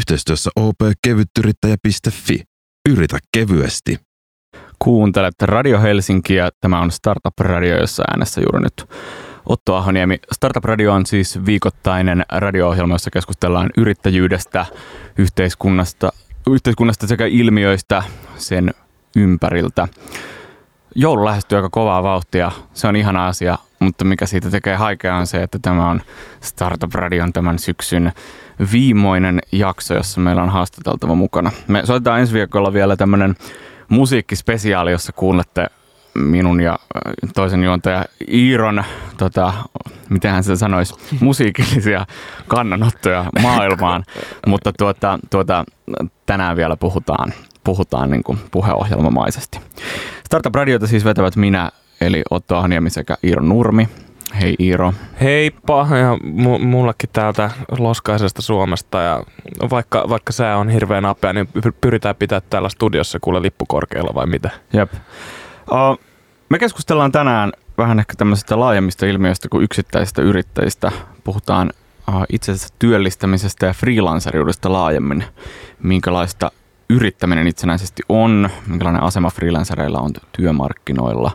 yhteistyössä opkevyttyrittäjä.fi. Yritä kevyesti. Kuuntelet Radio Helsinkiä. Tämä on Startup Radio, jossa äänessä juuri nyt Otto Ahoniemi. Startup Radio on siis viikoittainen radio-ohjelma, jossa keskustellaan yrittäjyydestä, yhteiskunnasta, yhteiskunnasta sekä ilmiöistä sen ympäriltä. Joulu lähestyy aika kovaa vauhtia. Se on ihana asia, mutta mikä siitä tekee haikea on se, että tämä on Startup Radion tämän syksyn viimeinen jakso, jossa meillä on haastateltava mukana. Me soitetaan ensi viikolla vielä tämmöinen musiikkispesiaali, jossa kuulette minun ja äh, toisen juontaja Iiron, tota, miten hän se sanoisi, musiikillisia kannanottoja maailmaan, mutta tuota, tuota, tänään vielä puhutaan, puhutaan niin kuin puheohjelmamaisesti. Startup Radiota siis vetävät minä, eli Otto Ahniemi sekä Iiro Nurmi. Hei Iiro. Heippa, ja m- mullakin täältä loskaisesta Suomesta ja vaikka, vaikka sää on hirveän apea, niin pyritään pitää täällä studiossa kuule lippukorkealla vai mitä? Jep. Uh, me keskustellaan tänään vähän ehkä tämmöisistä laajemmista ilmiöistä kuin yksittäisistä yrittäjistä. Puhutaan uh, itse asiassa työllistämisestä ja freelanceriudesta laajemmin. Minkälaista yrittäminen itsenäisesti on, minkälainen asema freelancereilla on työmarkkinoilla,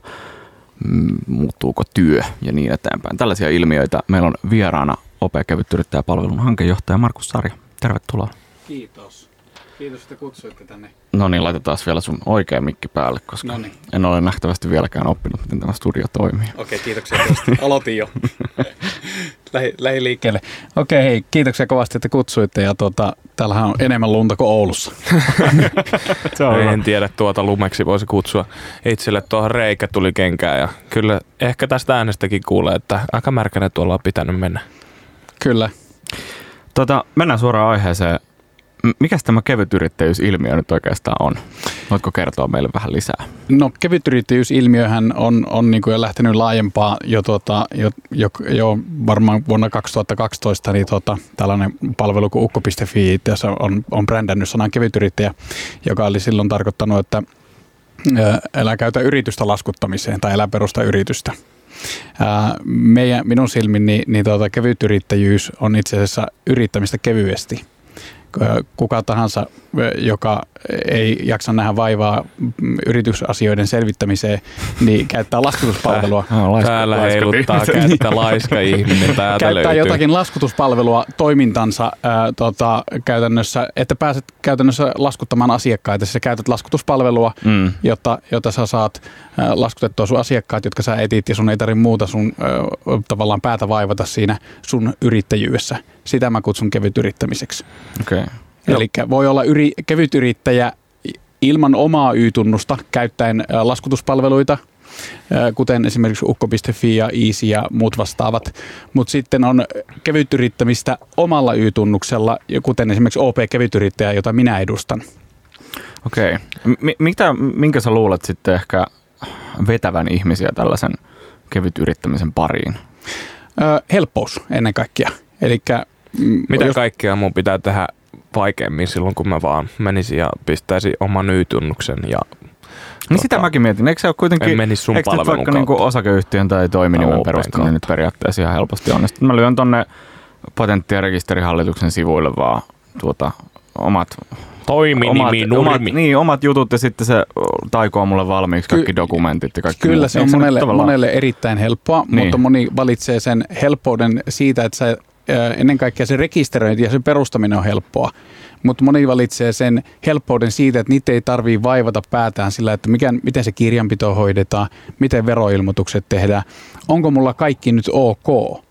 muuttuuko työ ja niin eteenpäin. Tällaisia ilmiöitä. Meillä on vieraana OP Kevyt palvelun hankejohtaja Markus Sarja. Tervetuloa. Kiitos. Kiitos, että kutsuitte tänne. No niin, laitetaan vielä sun oikea mikki päälle, koska Noniin. en ole nähtävästi vieläkään oppinut, miten tämä studio toimii. Okei, okay, kiitoksia. Aloitin jo. lähi, lähi liikkeelle. Okei, okay, hei, kiitoksia kovasti, että kutsuitte. Ja tuota, täällähän on enemmän lunta kuin Oulussa. en tiedä, tuota lumeksi voisi kutsua. Itselle tuohon reikä tuli kenkään ja kyllä ehkä tästä äänestäkin kuulee, että aika märkänä tuolla on pitänyt mennä. Kyllä. Tota, mennään suoraan aiheeseen. Mikäs tämä kevytyrittäjyysilmiö nyt oikeastaan on? Voitko kertoa meille vähän lisää? No kevytyrittäjyysilmiöhän on, on niin kuin jo lähtenyt laajempaa jo, tuota, jo, jo, jo varmaan vuonna 2012 niin tuota, tällainen palvelu kuin ukko.fi on, on brändännyt sanan kevytyrittäjä, joka oli silloin tarkoittanut, että älä käytä yritystä laskuttamiseen tai älä perusta yritystä. meidän, minun silmin niin, niin tuota, kevytyrittäjyys on itse asiassa yrittämistä kevyesti – kuka tahansa, joka ei jaksa nähdä vaivaa yritysasioiden selvittämiseen, niin käyttää laskutuspalvelua. Täällä laiska, heiluttaa kättä laiska ihminen. Täältä käyttää löytyy. jotakin laskutuspalvelua toimintansa ää, tota, käytännössä, että pääset käytännössä laskuttamaan asiakkaita. Siis käytät laskutuspalvelua, mm. jotta, jotta sä saat ää, laskutettua sun asiakkaat, jotka sä etit ja sun ei tarvitse muuta sun ää, tavallaan päätä vaivata siinä sun yrittäjyydessä. Sitä mä kutsun kevyt yrittämiseksi. Okay. Eli voi olla yri, kevyt yrittäjä ilman omaa Y-tunnusta käyttäen laskutuspalveluita, kuten esimerkiksi ukko.fi ja Easy ja muut vastaavat. Mutta sitten on kevytyrittämistä omalla Y-tunnuksella, kuten esimerkiksi OP-kevytyrittäjä, jota minä edustan. Okei. M- mitä, minkä sä luulet sitten ehkä vetävän ihmisiä tällaisen kevytyrittämisen pariin? Ö, helppous ennen kaikkea. Elikkä, Mitä jos... kaikkea mun pitää tehdä vaikeammin silloin, kun mä vaan menisin ja pistäisin oman Y-tunnuksen ja niin sitä mäkin mietin. Eikö se ole kuitenkin, en menisi sun eikö vaikka niinku osakeyhtiön tai toiminimen perustaminen nyt periaatteessa ihan helposti onnistunut? Mä lyön tonne patentti- ja rekisterihallituksen sivuille vaan tuota, omat Toiminimi, omat, omat, niin, omat jutut ja sitten se taikoo mulle valmiiksi kaikki Ky- dokumentit ja kaikki Kyllä muut. se on monelle, monelle erittäin helppoa, niin. mutta moni valitsee sen helppouden siitä, että sä ennen kaikkea se rekisteröinti ja sen perustaminen on helppoa. Mutta moni valitsee sen helppouden siitä, että niitä ei tarvitse vaivata päätään sillä, että mikä, miten se kirjanpito hoidetaan, miten veroilmoitukset tehdään. Onko mulla kaikki nyt ok?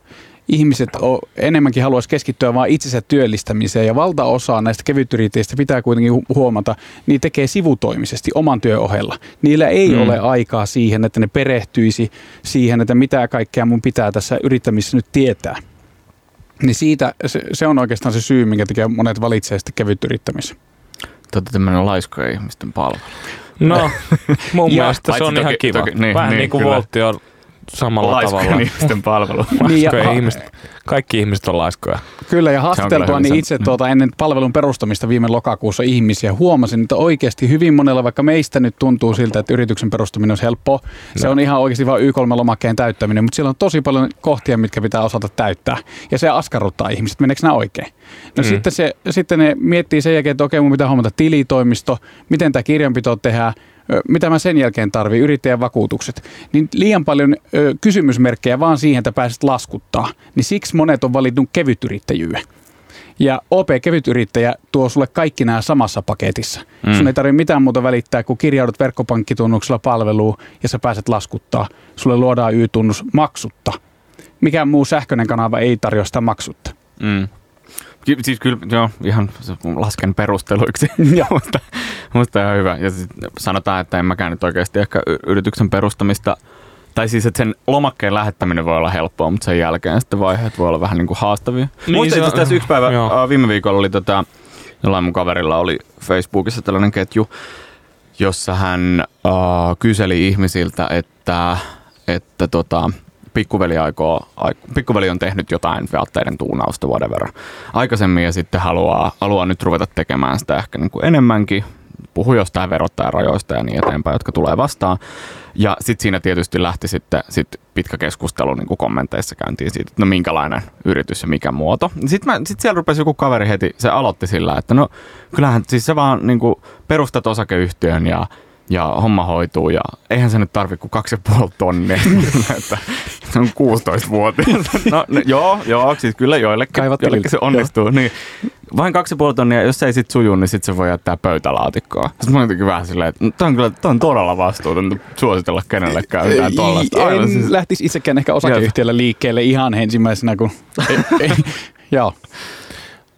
ihmiset enemmänkin haluaisi keskittyä vain itsensä työllistämiseen ja valtaosa näistä kevytyrittäjistä pitää kuitenkin huomata, niin tekee sivutoimisesti oman työn ohella. Niillä ei mm. ole aikaa siihen, että ne perehtyisi siihen, että mitä kaikkea mun pitää tässä yrittämisessä nyt tietää. Niin siitä, se, se on oikeastaan se syy, minkä takia monet valitsee sitten kevyt yrittämisen. Tätä tämmöinen laiskoja ihmisten palvelu. No, mun ja, mielestä se on toki, ihan kiva. Toki, niin, Vähän niin, niin kuin Voltti on samalla Laiskojen tavalla. ihmisten palvelu. Laiskojen niin, ihmisten. Kaikki ihmiset on laiskoja. Kyllä, ja haastateltua niin itse mm. tuota, ennen palvelun perustamista viime lokakuussa ihmisiä huomasin, että oikeasti hyvin monella, vaikka meistä nyt tuntuu siltä, että yrityksen perustaminen on helppoa, se no. on ihan oikeasti vain Y3-lomakkeen täyttäminen, mutta siellä on tosi paljon kohtia, mitkä pitää osata täyttää, ja se askarruttaa ihmiset, meneekö nämä oikein. No mm. sitten, se, sitten ne miettii sen jälkeen, että okei, mun pitää hommata tilitoimisto, miten tämä kirjanpito tehdään, mitä mä sen jälkeen tarvii, yrittäjän vakuutukset, niin liian paljon ö, kysymysmerkkejä vaan siihen, että pääset laskuttaa. Niin siksi monet on valinnut kevytyrittäjyyden. Ja OP Kevytyrittäjä tuo sulle kaikki nämä samassa paketissa. Mm. Sun ei tarvitse mitään muuta välittää, kun kirjaudut verkkopankkitunnuksella palveluun ja sä pääset laskuttaa. Sulle luodaan Y-tunnus maksutta. Mikään muu sähköinen kanava ei tarjoa sitä maksutta. Mm. Ky- siis kyllä, joo, ihan lasken perusteluiksi. mutta, mutta ihan hyvä. Ja siis sanotaan, että en mäkään nyt oikeasti ehkä yrityksen perustamista tai siis, että sen lomakkeen lähettäminen voi olla helppoa, mutta sen jälkeen sitten vaiheet voi olla vähän niin kuin haastavia. Niin Muistan itse tässä yksi päivä, joo. viime viikolla oli tota, jollain mun kaverilla oli Facebookissa tällainen ketju, jossa hän uh, kyseli ihmisiltä, että, että tota, pikkuveli, aikoo, pikkuveli on tehnyt jotain vaatteiden tuunausta, whatever, aikaisemmin ja sitten haluaa, haluaa nyt ruveta tekemään sitä ehkä niin kuin enemmänkin, puhui jostain verottajarajoista ja niin eteenpäin, jotka tulee vastaan. Ja sitten siinä tietysti lähti sitten sit pitkä keskustelu niin kuin kommenteissa käyntiin siitä, että no minkälainen yritys ja mikä muoto. Sitten sit siellä rupesi joku kaveri heti, se aloitti sillä, että no kyllähän siis se vaan niin kuin perustat osakeyhtiön ja ja homma hoituu ja eihän se nyt tarvi kuin kaksi ja puoli tonnia, että se on 16 vuotias. No, no, joo, joo, siis kyllä joillekin, joillekin se onnistuu. Niin, vain kaksi ja puoli tonnia, jos se ei sit suju, niin sit se voi jättää pöytälaatikkoon. Sitten mä jotenkin vähän silleen, että tämä on kyllä tämä on todella vastuutonta suositella kenellekään mitään tollasta. En siis... lähtisi itsekään ehkä osakeyhtiöllä liikkeelle ihan ensimmäisenä, kun... ei, ei, joo.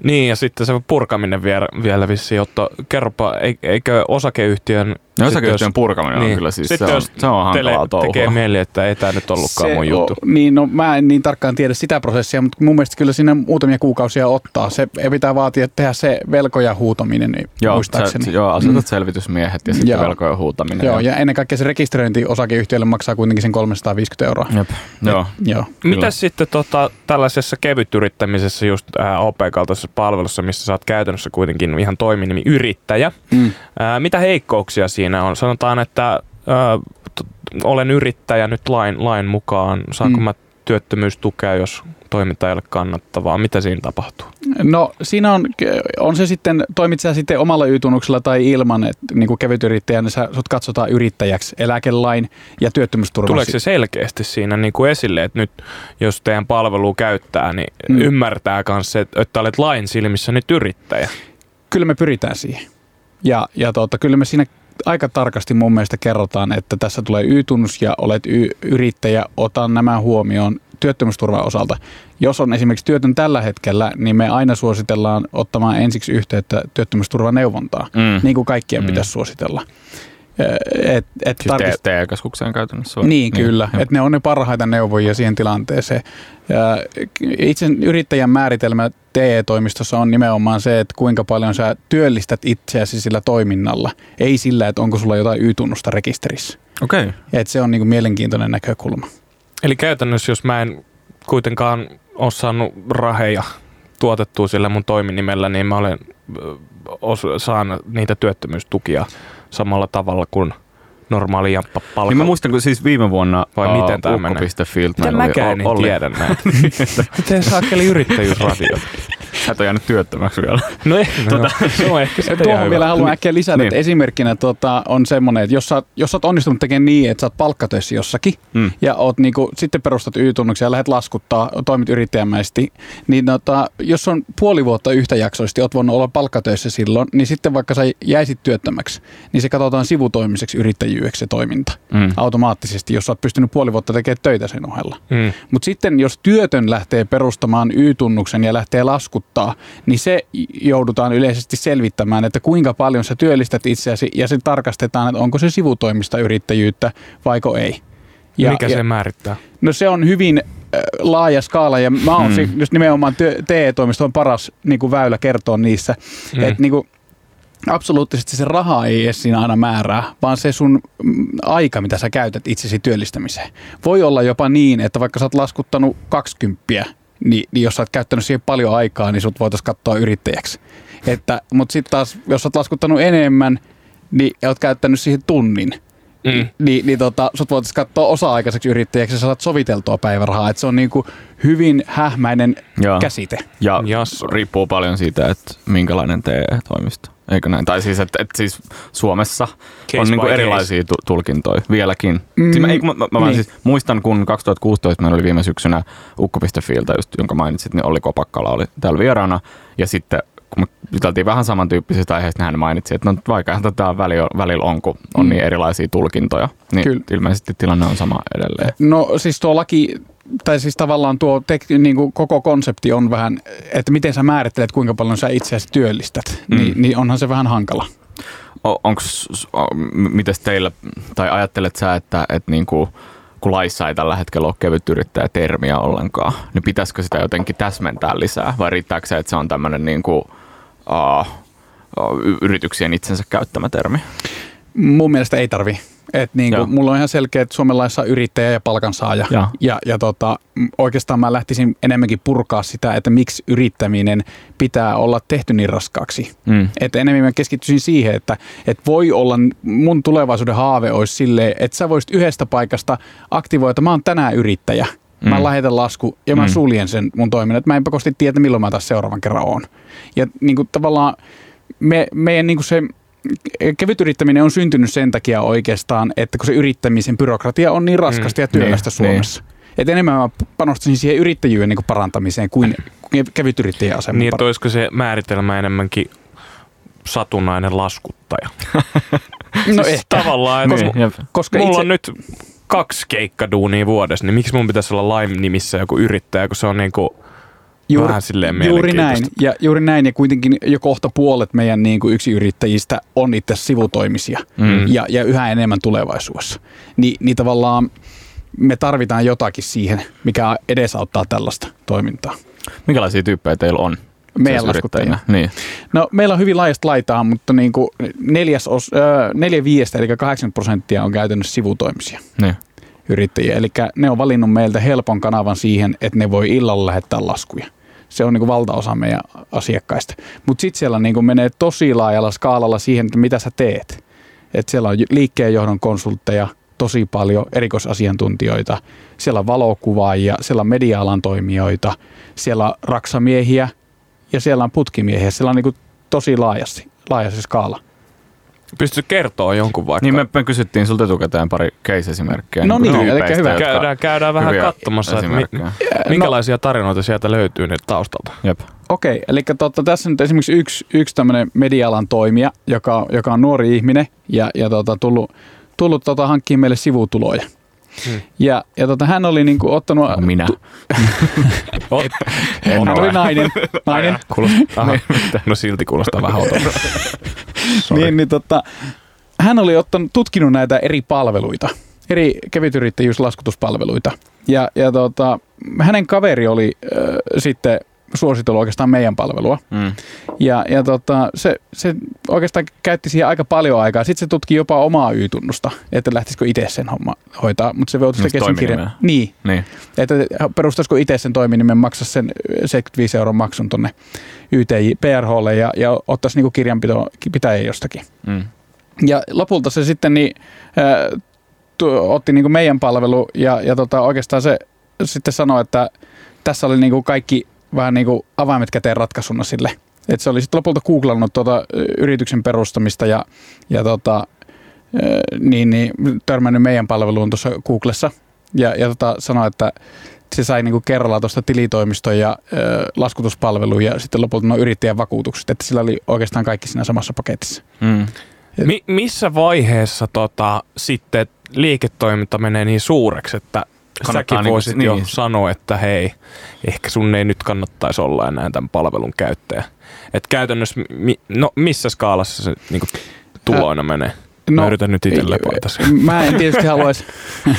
Niin, ja sitten se purkaminen vielä, vielä vissi, jotta kerropa, eikö osakeyhtiön... No, osakeyhtiön jos, purkaminen niin, on kyllä siis, se on, se on hankalaa touhua. tekee mieli, että ei tämä nyt ollutkaan se mun juttu. On, niin, no mä en niin tarkkaan tiedä sitä prosessia, mutta mun mielestä kyllä siinä muutamia kuukausia ottaa. Se pitää vaatia tehdä se velkoja huutaminen, niin joo, muistaakseni. Sä, joo, asetat mm. selvitysmiehet ja sitten joo. velkoja huutaminen. Joo, ja ennen kaikkea se rekisteröinti osakeyhtiölle maksaa kuitenkin sen 350 euroa. Jep. Joo. joo. Mitäs sitten tota, tällaisessa kevytyrittämisessä just äh, OP-kaltaisessa tämmöisessä palvelussa, missä sä oot käytännössä kuitenkin ihan toiminimi yrittäjä. Mm. Ää, mitä heikkouksia siinä on? Sanotaan, että ää, t- olen yrittäjä nyt lain, lain mukaan. Saanko mm. mä työttömyystukea, jos toiminta ei ole kannattavaa? Mitä siinä tapahtuu? No siinä on, on se sitten, toimit sä sitten omalla y-tunnuksella tai ilman, että niin kuin kevytyrittäjä, niin sä, sut katsotaan yrittäjäksi eläkelain ja työttömyysturvan. Tuleeko se selkeästi siinä niin kuin esille, että nyt jos teidän palvelu käyttää, niin mm. ymmärtää myös se, että olet lain silmissä nyt yrittäjä? Kyllä me pyritään siihen. Ja, ja tuota, kyllä me siinä aika tarkasti mun mielestä kerrotaan, että tässä tulee Y-tunnus ja olet y- yrittäjä, otan nämä huomioon työttömyysturvan osalta. Jos on esimerkiksi työtön tällä hetkellä, niin me aina suositellaan ottamaan ensiksi yhteyttä työttömyysturvaneuvontaa, mm. niin kuin kaikkien mm. pitäisi suositella. Et, et siis tarkist... TE-keskukseen käytännössä? Vai? Niin, niin kyllä. Että ne on ne parhaita neuvojia siihen tilanteeseen. Ja itse yrittäjän määritelmä TE-toimistossa on nimenomaan se, että kuinka paljon sä työllistät itseäsi sillä toiminnalla. Ei sillä, että onko sulla jotain Y-tunnusta rekisterissä. Okei. Okay. se on niinku mielenkiintoinen näkökulma. Eli käytännössä, jos mä en kuitenkaan ole saanut raheja tuotettua sillä mun toiminimellä, niin mä olen os, saan niitä työttömyystukia samalla tavalla kuin normaali jamppa palkka. Niin mä muistan, kun siis viime vuonna Vai uh, miten tämä menee? Miten mäkään en tiedä näitä. miten saakeli yrittäjyysradio? Sä et ole jäänyt työttömäksi vielä. No, ei, no tuota, se on ehkä sitä Tuohon vielä haluan äkkiä lisätä, niin. että esimerkkinä tuota, on semmoinen, että jos sä, jos sä oot onnistunut tekemään niin, että sä oot palkkatöissä jossakin mm. ja oot niinku, sitten perustat Y-tunnuksia ja lähdet laskuttaa, toimit yrittäjämäisesti, niin tota, jos on puoli vuotta yhtäjaksoisesti, oot voinut olla palkkatöissä silloin, niin sitten vaikka sä jäisit työttömäksi, niin se katsotaan sivutoimiseksi yrittäjyydeksi se toiminta mm. automaattisesti, jos sä oot pystynyt puoli vuotta tekemään töitä sen ohella. Mm. Mutta sitten jos työtön lähtee perustamaan Y-tunnuksen ja lähtee laskuttaa, auttaa, niin se joudutaan yleisesti selvittämään, että kuinka paljon sä työllistät itseäsi ja se tarkastetaan, että onko se sivutoimista yrittäjyyttä vaiko ei. Ja, Mikä se määrittää? No se on hyvin äh, laaja skaala ja mä oon hmm. just nimenomaan TE-toimisto on paras niin kuin väylä kertoa niissä. Hmm. Että niin kuin, absoluuttisesti se raha ei edes siinä aina määrää, vaan se sun mm, aika, mitä sä käytät itsesi työllistämiseen. Voi olla jopa niin, että vaikka sä oot laskuttanut 20 niin, niin jos sä oot käyttänyt siihen paljon aikaa, niin sut voitaisiin katsoa yrittäjäksi. Että, mutta sitten taas, jos sä oot laskuttanut enemmän, niin oot käyttänyt siihen tunnin, mm. niin, niin tota, sut voitaisiin katsoa osa-aikaiseksi yrittäjäksi ja saat soviteltua päivärahaa. Et se on niin kuin hyvin hähmäinen Joo. käsite. Ja Jas. riippuu paljon siitä, että minkälainen TE-toimisto. Eikö näin? Tai siis, että, että siis Suomessa case on niin erilaisia case. tulkintoja vieläkin. Mm, siis mä, ei, mä, mä, mä niin. siis muistan, kun 2016 meillä oli viime syksynä ukko.fiiltä, just, jonka mainitsit, niin Olli Kopakkala oli täällä vieraana. Ja sitten kun me juteltiin vähän samantyyppisistä aiheista, niin hän mainitsi, että no vaikka tämä välillä, välillä on, kun on mm. niin erilaisia tulkintoja. Niin Kyllä. ilmeisesti tilanne on sama edelleen. No siis tuo laki tai siis tavallaan tuo tek, niin kuin koko konsepti on vähän, että miten sä määrittelet, kuinka paljon sä itseäsi työllistät, mm. niin, niin onhan se vähän hankala. Onks, miten teillä, tai ajattelet sä, että, että niin kuin, kun laissa ei tällä hetkellä ole kevyt yrittäjä termiä ollenkaan, niin pitäisikö sitä jotenkin täsmentää lisää, vai riittääkö se, että se on tämmöinen niin kuin, uh, uh, yrityksien itsensä käyttämä termi? Mun mielestä ei tarvi. Et niin kuin, mulla on ihan selkeä, että Suomen laissa on yrittäjä ja palkansaaja. Ja, ja, ja tota, oikeastaan mä lähtisin enemmänkin purkaa sitä, että miksi yrittäminen pitää olla tehty niin raskaaksi. Mm. Että enemmän mä keskittyisin siihen, että, että voi olla, mun tulevaisuuden haave olisi silleen, että sä voisit yhdestä paikasta aktivoida, mä oon tänään yrittäjä. Mä mm. lähetän lasku ja mä mm. suljen sen mun toiminnan. Mä en pakosti tiedä, milloin mä taas seuraavan kerran oon. Ja niin kuin, tavallaan me, meidän niin kuin se kevyt yrittäminen on syntynyt sen takia oikeastaan, että kun se yrittämisen byrokratia on niin raskasta mm, ja työlästä niin, Suomessa. Niin. Että enemmän mä panostaisin siihen yrittäjyyden niin kuin parantamiseen kuin kevyt yrittäjän aseman Niin, että olisiko se määritelmä enemmänkin satunnainen laskuttaja? no siis ehkä. Tavallaan, niin, koska mulla itse... on nyt kaksi keikkaduunia vuodessa, niin miksi mun pitäisi olla Lime-nimissä joku yrittäjä, kun se on niin kuin Juuri, Vähän silleen juuri näin, ja juuri näin, ja kuitenkin jo kohta puolet meidän niin kuin yrittäjistä on itse sivutoimisia, mm. ja, ja yhä enemmän tulevaisuudessa. Ni, niin tavallaan me tarvitaan jotakin siihen, mikä edesauttaa tällaista toimintaa. Minkälaisia tyyppejä teillä on? Meidän laskuttajina. Niin. No, meillä on hyvin laajasta laitaa, mutta niin kuin neljäs os, äh, neljä viiestä, eli 80 prosenttia on käytännössä sivutoimisia. Niin yrittäjiä. Eli ne on valinnut meiltä helpon kanavan siihen, että ne voi illalla lähettää laskuja se on niin kuin valtaosa meidän asiakkaista. Mutta sitten siellä niin kuin menee tosi laajalla skaalalla siihen, että mitä sä teet. Et siellä on liikkeenjohdon konsultteja, tosi paljon erikoisasiantuntijoita, siellä on valokuvaajia, siellä on media-alan toimijoita, siellä on raksamiehiä ja siellä on putkimiehiä. Siellä on niin kuin tosi laajasti, laajasti skaala. Pystytkö kertoa jonkun vaikka? Niin me, me kysyttiin sulta etukäteen pari case-esimerkkiä. No niin, niin eli hyvä. Käydään, käydään vähän katsomassa, että mi, minkälaisia tarinoita sieltä löytyy nyt taustalta. Jep. Okei, okay, eli totta, tässä nyt esimerkiksi yksi, yksi tämmöinen media-alan toimija, joka, joka on nuori ihminen ja, ja tota, tullut, tullut tota, hankkimaan meille sivutuloja. Hmm. Ja, ja tota, hän oli niinku ottanut... No, minä. Tu- Ot, hän oli nainen. nainen. Kuulostaa, no silti kuulostaa vähän otolta. niin, niin tota, hän oli ottanut, tutkinut näitä eri palveluita, eri kevytyrittäjyyslaskutuspalveluita. Ja, ja tota, hänen kaveri oli äh, sitten suositellut oikeastaan meidän palvelua. Mm. Ja, ja tota, se, se oikeastaan käytti siihen aika paljon aikaa. Sitten se tutki jopa omaa Y-tunnusta, että lähtisikö itse sen homma hoitaa. Mutta se voisi tekemään sen kirjan. Niin. niin. Että perustaisiko itse sen toiminimen, maksaisi sen 75 euron maksun tuonne YTJ, PRHlle ja, ja ottaisi niinku kirjanpito pitäjä jostakin. Mm. Ja lopulta se sitten niin, äh, tu, otti niinku meidän palvelu ja, ja tota, oikeastaan se sitten sanoi, että tässä oli niinku kaikki vähän niin kuin avaimet käteen ratkaisuna sille. Et se oli sitten lopulta googlannut tuota yrityksen perustamista ja, ja tota, niin, niin, törmännyt meidän palveluun tuossa Googlessa ja, ja tota, sanoi, että se sai niinku kerralla tuosta tilitoimiston ja ö, laskutuspalveluun ja sitten lopulta nuo yrittäjän vakuutukset, että sillä oli oikeastaan kaikki siinä samassa paketissa. Mm. Mi- missä vaiheessa tota, sitten liiketoiminta menee niin suureksi, että Säkin niin, voisit niin. jo sanoa, että hei, ehkä sun ei nyt kannattaisi olla enää tämän palvelun käyttäjä. Et käytännössä, mi, no missä skaalassa se niin kuin, tuloina menee? No, mä yritän nyt itse lepata Mä en tietysti haluaisi.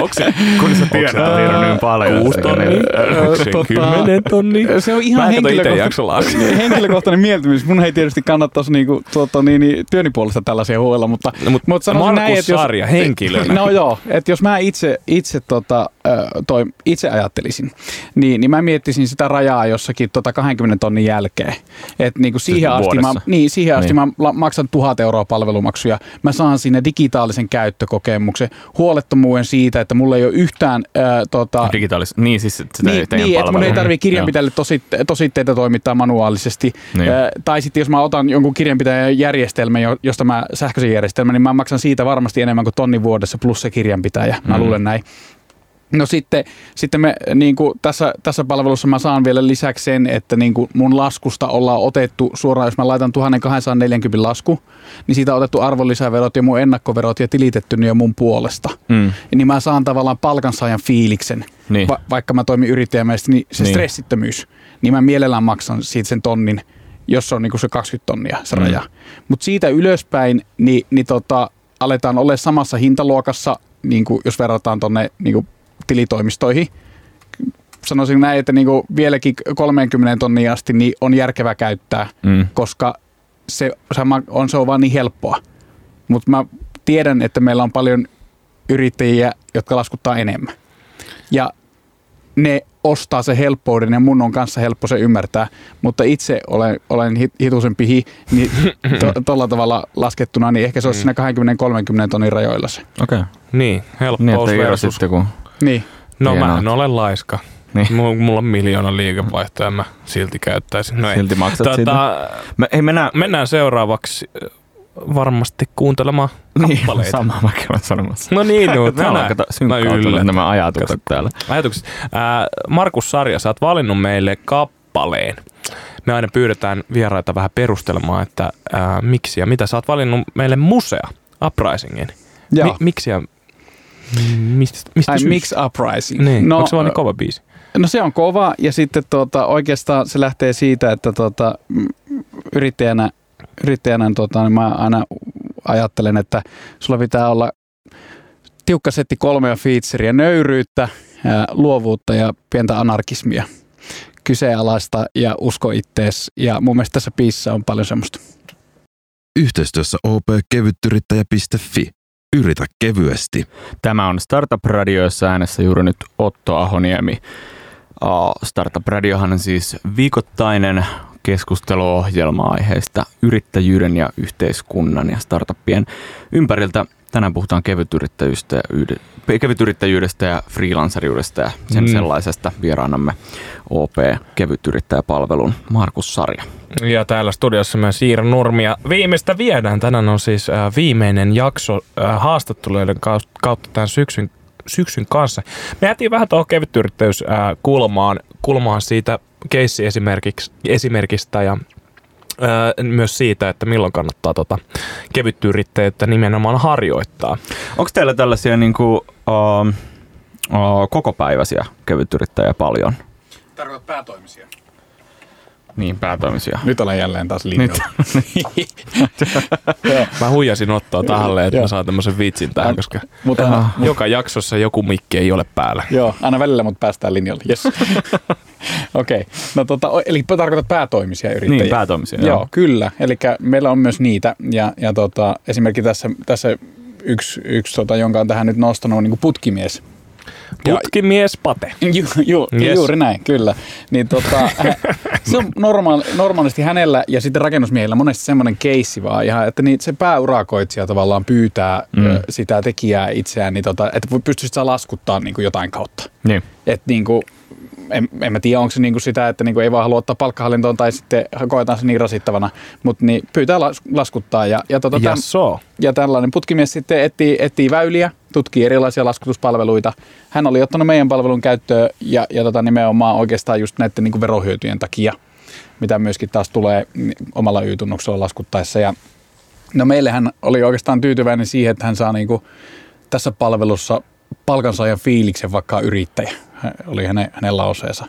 Onko se, kun sä tiedät on niin paljon. Kuusi tonnia, tota, kymmenen tonnia. Se on ihan henkilökohtainen, henkilökohtainen mieltymys. Mun ei tietysti kannattaisi niinku, tuota, niin, niin, työni puolesta tällaisia huolella, mutta, no, mutta, mutta sanoisin näin, että jos, Sarja henkilönä. No joo, että jos mä itse, itse tota, toi, itse ajattelisin, niin, niin mä miettisin sitä rajaa jossakin tota 20 tonnin jälkeen. Et niin kuin siihen, Siis asti mä, niin, siihen asti Niin. mä maksan tuhat euroa palvelumaksuja. Mä saan sinne digitaalisen käyttökokemuksen, huolettomuuden siitä, että mulla ei ole yhtään ää, tota, Digitaalis... Niin, siis sitä niin, ei teidän niin että mun ei tarvitse kirjanpitäjälle tositteita, tositteita toimittaa manuaalisesti. Niin. Ö, tai sitten jos mä otan jonkun kirjanpitäjän järjestelmän, jo- josta mä sähköisen järjestelmän, niin mä maksan siitä varmasti enemmän kuin tonni vuodessa plus se kirjanpitäjä. Mä Mm. luulen näin. No sitten, sitten me, niin kuin tässä, tässä palvelussa mä saan vielä lisäksi sen, että niin kuin mun laskusta ollaan otettu suoraan, jos mä laitan 1240 lasku, niin siitä on otettu arvonlisäverot ja mun ennakkoverot ja tilitetty ne jo mun puolesta. Mm. Niin mä saan tavallaan palkansaajan fiiliksen, Niin. va- vaikka mä toimin yrittäjämäisesti, niin se Niin. niin. stressittömyys, niin mä mielellään maksan siitä sen tonnin, jos se on niinku se 20 tonnia se Mm. raja. Mutta siitä ylöspäin, niin, niin tota, aletaan olla samassa hintaluokassa, niinku, jos verrataan tuonne niinku, tilitoimistoihin. Sanoisin näin, että niinku, vieläkin 30 tonnia asti niin on järkevää käyttää, Mm. koska se, sama on, se on vaan niin helppoa. Mutta mä tiedän, että meillä on paljon yrittäjiä, jotka laskuttaa enemmän. Ja ne ostaa se helppouden ja mun on kanssa helppo se ymmärtää, mutta itse olen, olen hit- hitusen pihi, niin tuolla tavalla laskettuna, niin ehkä se olisi siinä 20-30 tonnin rajoilla se. Okei. Okay. Niin, Niin, helppous Iiro versus... sitten kun... Niin. No Hienoa. mä en ole laiska. Niin. Mulla, mulla on miljoona liikevaihtoa ja mä silti käyttäisin. No ei. Silti maksat siitä. Tota, Me, ei mennään... mennään seuraavaksi äh, varmasti kuuntelemaan Niin, kappaleita. sama mäkin olen sanomassa. No niin, no, tänään kato mä yllätän. nämä ajatukset täällä. Ajatukset. Ää, Markus Sarja, sä oot valinnut meille kappaleen. Me aina pyydetään vieraita vähän perustelemaan, että ää, miksi ja mitä. Sä oot valinnut meille musea, Uprisingin. Mi- miksi ja mistä, mistä Ai? Mix Uprising. Niin, no, onko se vaan niin kova biisi? no se on kova ja sitten tuota, oikeastaan se lähtee siitä, että tuota, mm, yrittäjänä, yrittäjänä tuota, niin mä aina ajattelen, että sulla pitää olla tiukka setti kolmea featureia, nöyryyttä, luovuutta ja pientä anarkismia. Kyseenalaista ja usko ittees. Ja mun mielestä tässä biisissä on paljon semmoista. Yhteistyössä opkevyttyrittäjä.fi. Yritä kevyesti. Tämä on Startup Radio, jossa äänessä juuri nyt Otto Ahoniemi. Startup Radiohan on siis viikoittainen keskusteluohjelma aiheista yrittäjyyden ja yhteiskunnan ja startuppien ympäriltä. Tänään puhutaan kevytyrittäjyydestä ja, yhde- kevytyrittäjyydestä ja freelanceriudesta ja sen Mm. sellaisesta vieraanamme OP kevytyrittäjäpalvelun Markus Sarja. Ja täällä studiossa myös Siira Nurmi. Ja viimeistä viedään. Tänään on siis äh, viimeinen jakso äh, haastatteluiden kautta tämän syksyn, syksyn kanssa. Me jätiin vähän tuohon kevytyrittäjyys äh, kulmaan, siitä keissi esimerkistä ja myös siitä, että milloin kannattaa tota kevyttyyrittäjyyttä nimenomaan harjoittaa. Onko teillä tällaisia niin kuin, uh, uh, kokopäiväisiä kevytyrittäjiä paljon? Tarkoitat päätoimisia. Niin, päätoimisia. Nyt olen jälleen taas linjalla. Mä huijasin Ottoa tahalle, että mä saan tämmöisen vitsin tähän, An- koska Mutta joka jaksossa joku mikki ei ole päällä. Joo, aina välillä, mutta päästään linjalle. Yes. Okei. Okay. No tota, eli tarkoitat päätoimisia yrittäjiä. Niin, päätoimisia. Joo, joo kyllä. Eli meillä on myös niitä. Ja, ja tota, esimerkiksi tässä, tässä yksi, yksi tota, jonka on tähän nyt nostanut, on niin putkimies. Putkimies Pate. Ju, ju, Yes. Juuri näin, kyllä. Niin tota, se on normaali, normaalisti hänellä ja sitten rakennusmiehillä monesti semmoinen keissi vaan, ihan, että niin se pääurakoitsija tavallaan pyytää Mm. sitä tekijää itseään, niin tota, että pystyisit sä laskuttaa niin kuin jotain kautta. Niin. Että niin kuin, en, en mä tiedä, onko se niinku sitä, että niinku ei vaan halua ottaa palkkahallintoon tai sitten koetaan se niin rasittavana, mutta niin pyytää las, laskuttaa. Ja, ja, tota, Ja so. ja tällainen putkimies sitten etsii, etsii väyliä, tutkii erilaisia laskutuspalveluita. Hän oli ottanut meidän palvelun käyttöön ja, ja tota, nimenomaan oikeastaan just näiden niinku verohyötyjen takia, mitä myöskin taas tulee omalla Y-tunnuksella laskuttaessa. Ja, no meille hän oli oikeastaan tyytyväinen siihen, että hän saa niinku tässä palvelussa palkansaajan fiiliksen vaikka yrittäjä. Oli hänen, hänen lauseensa.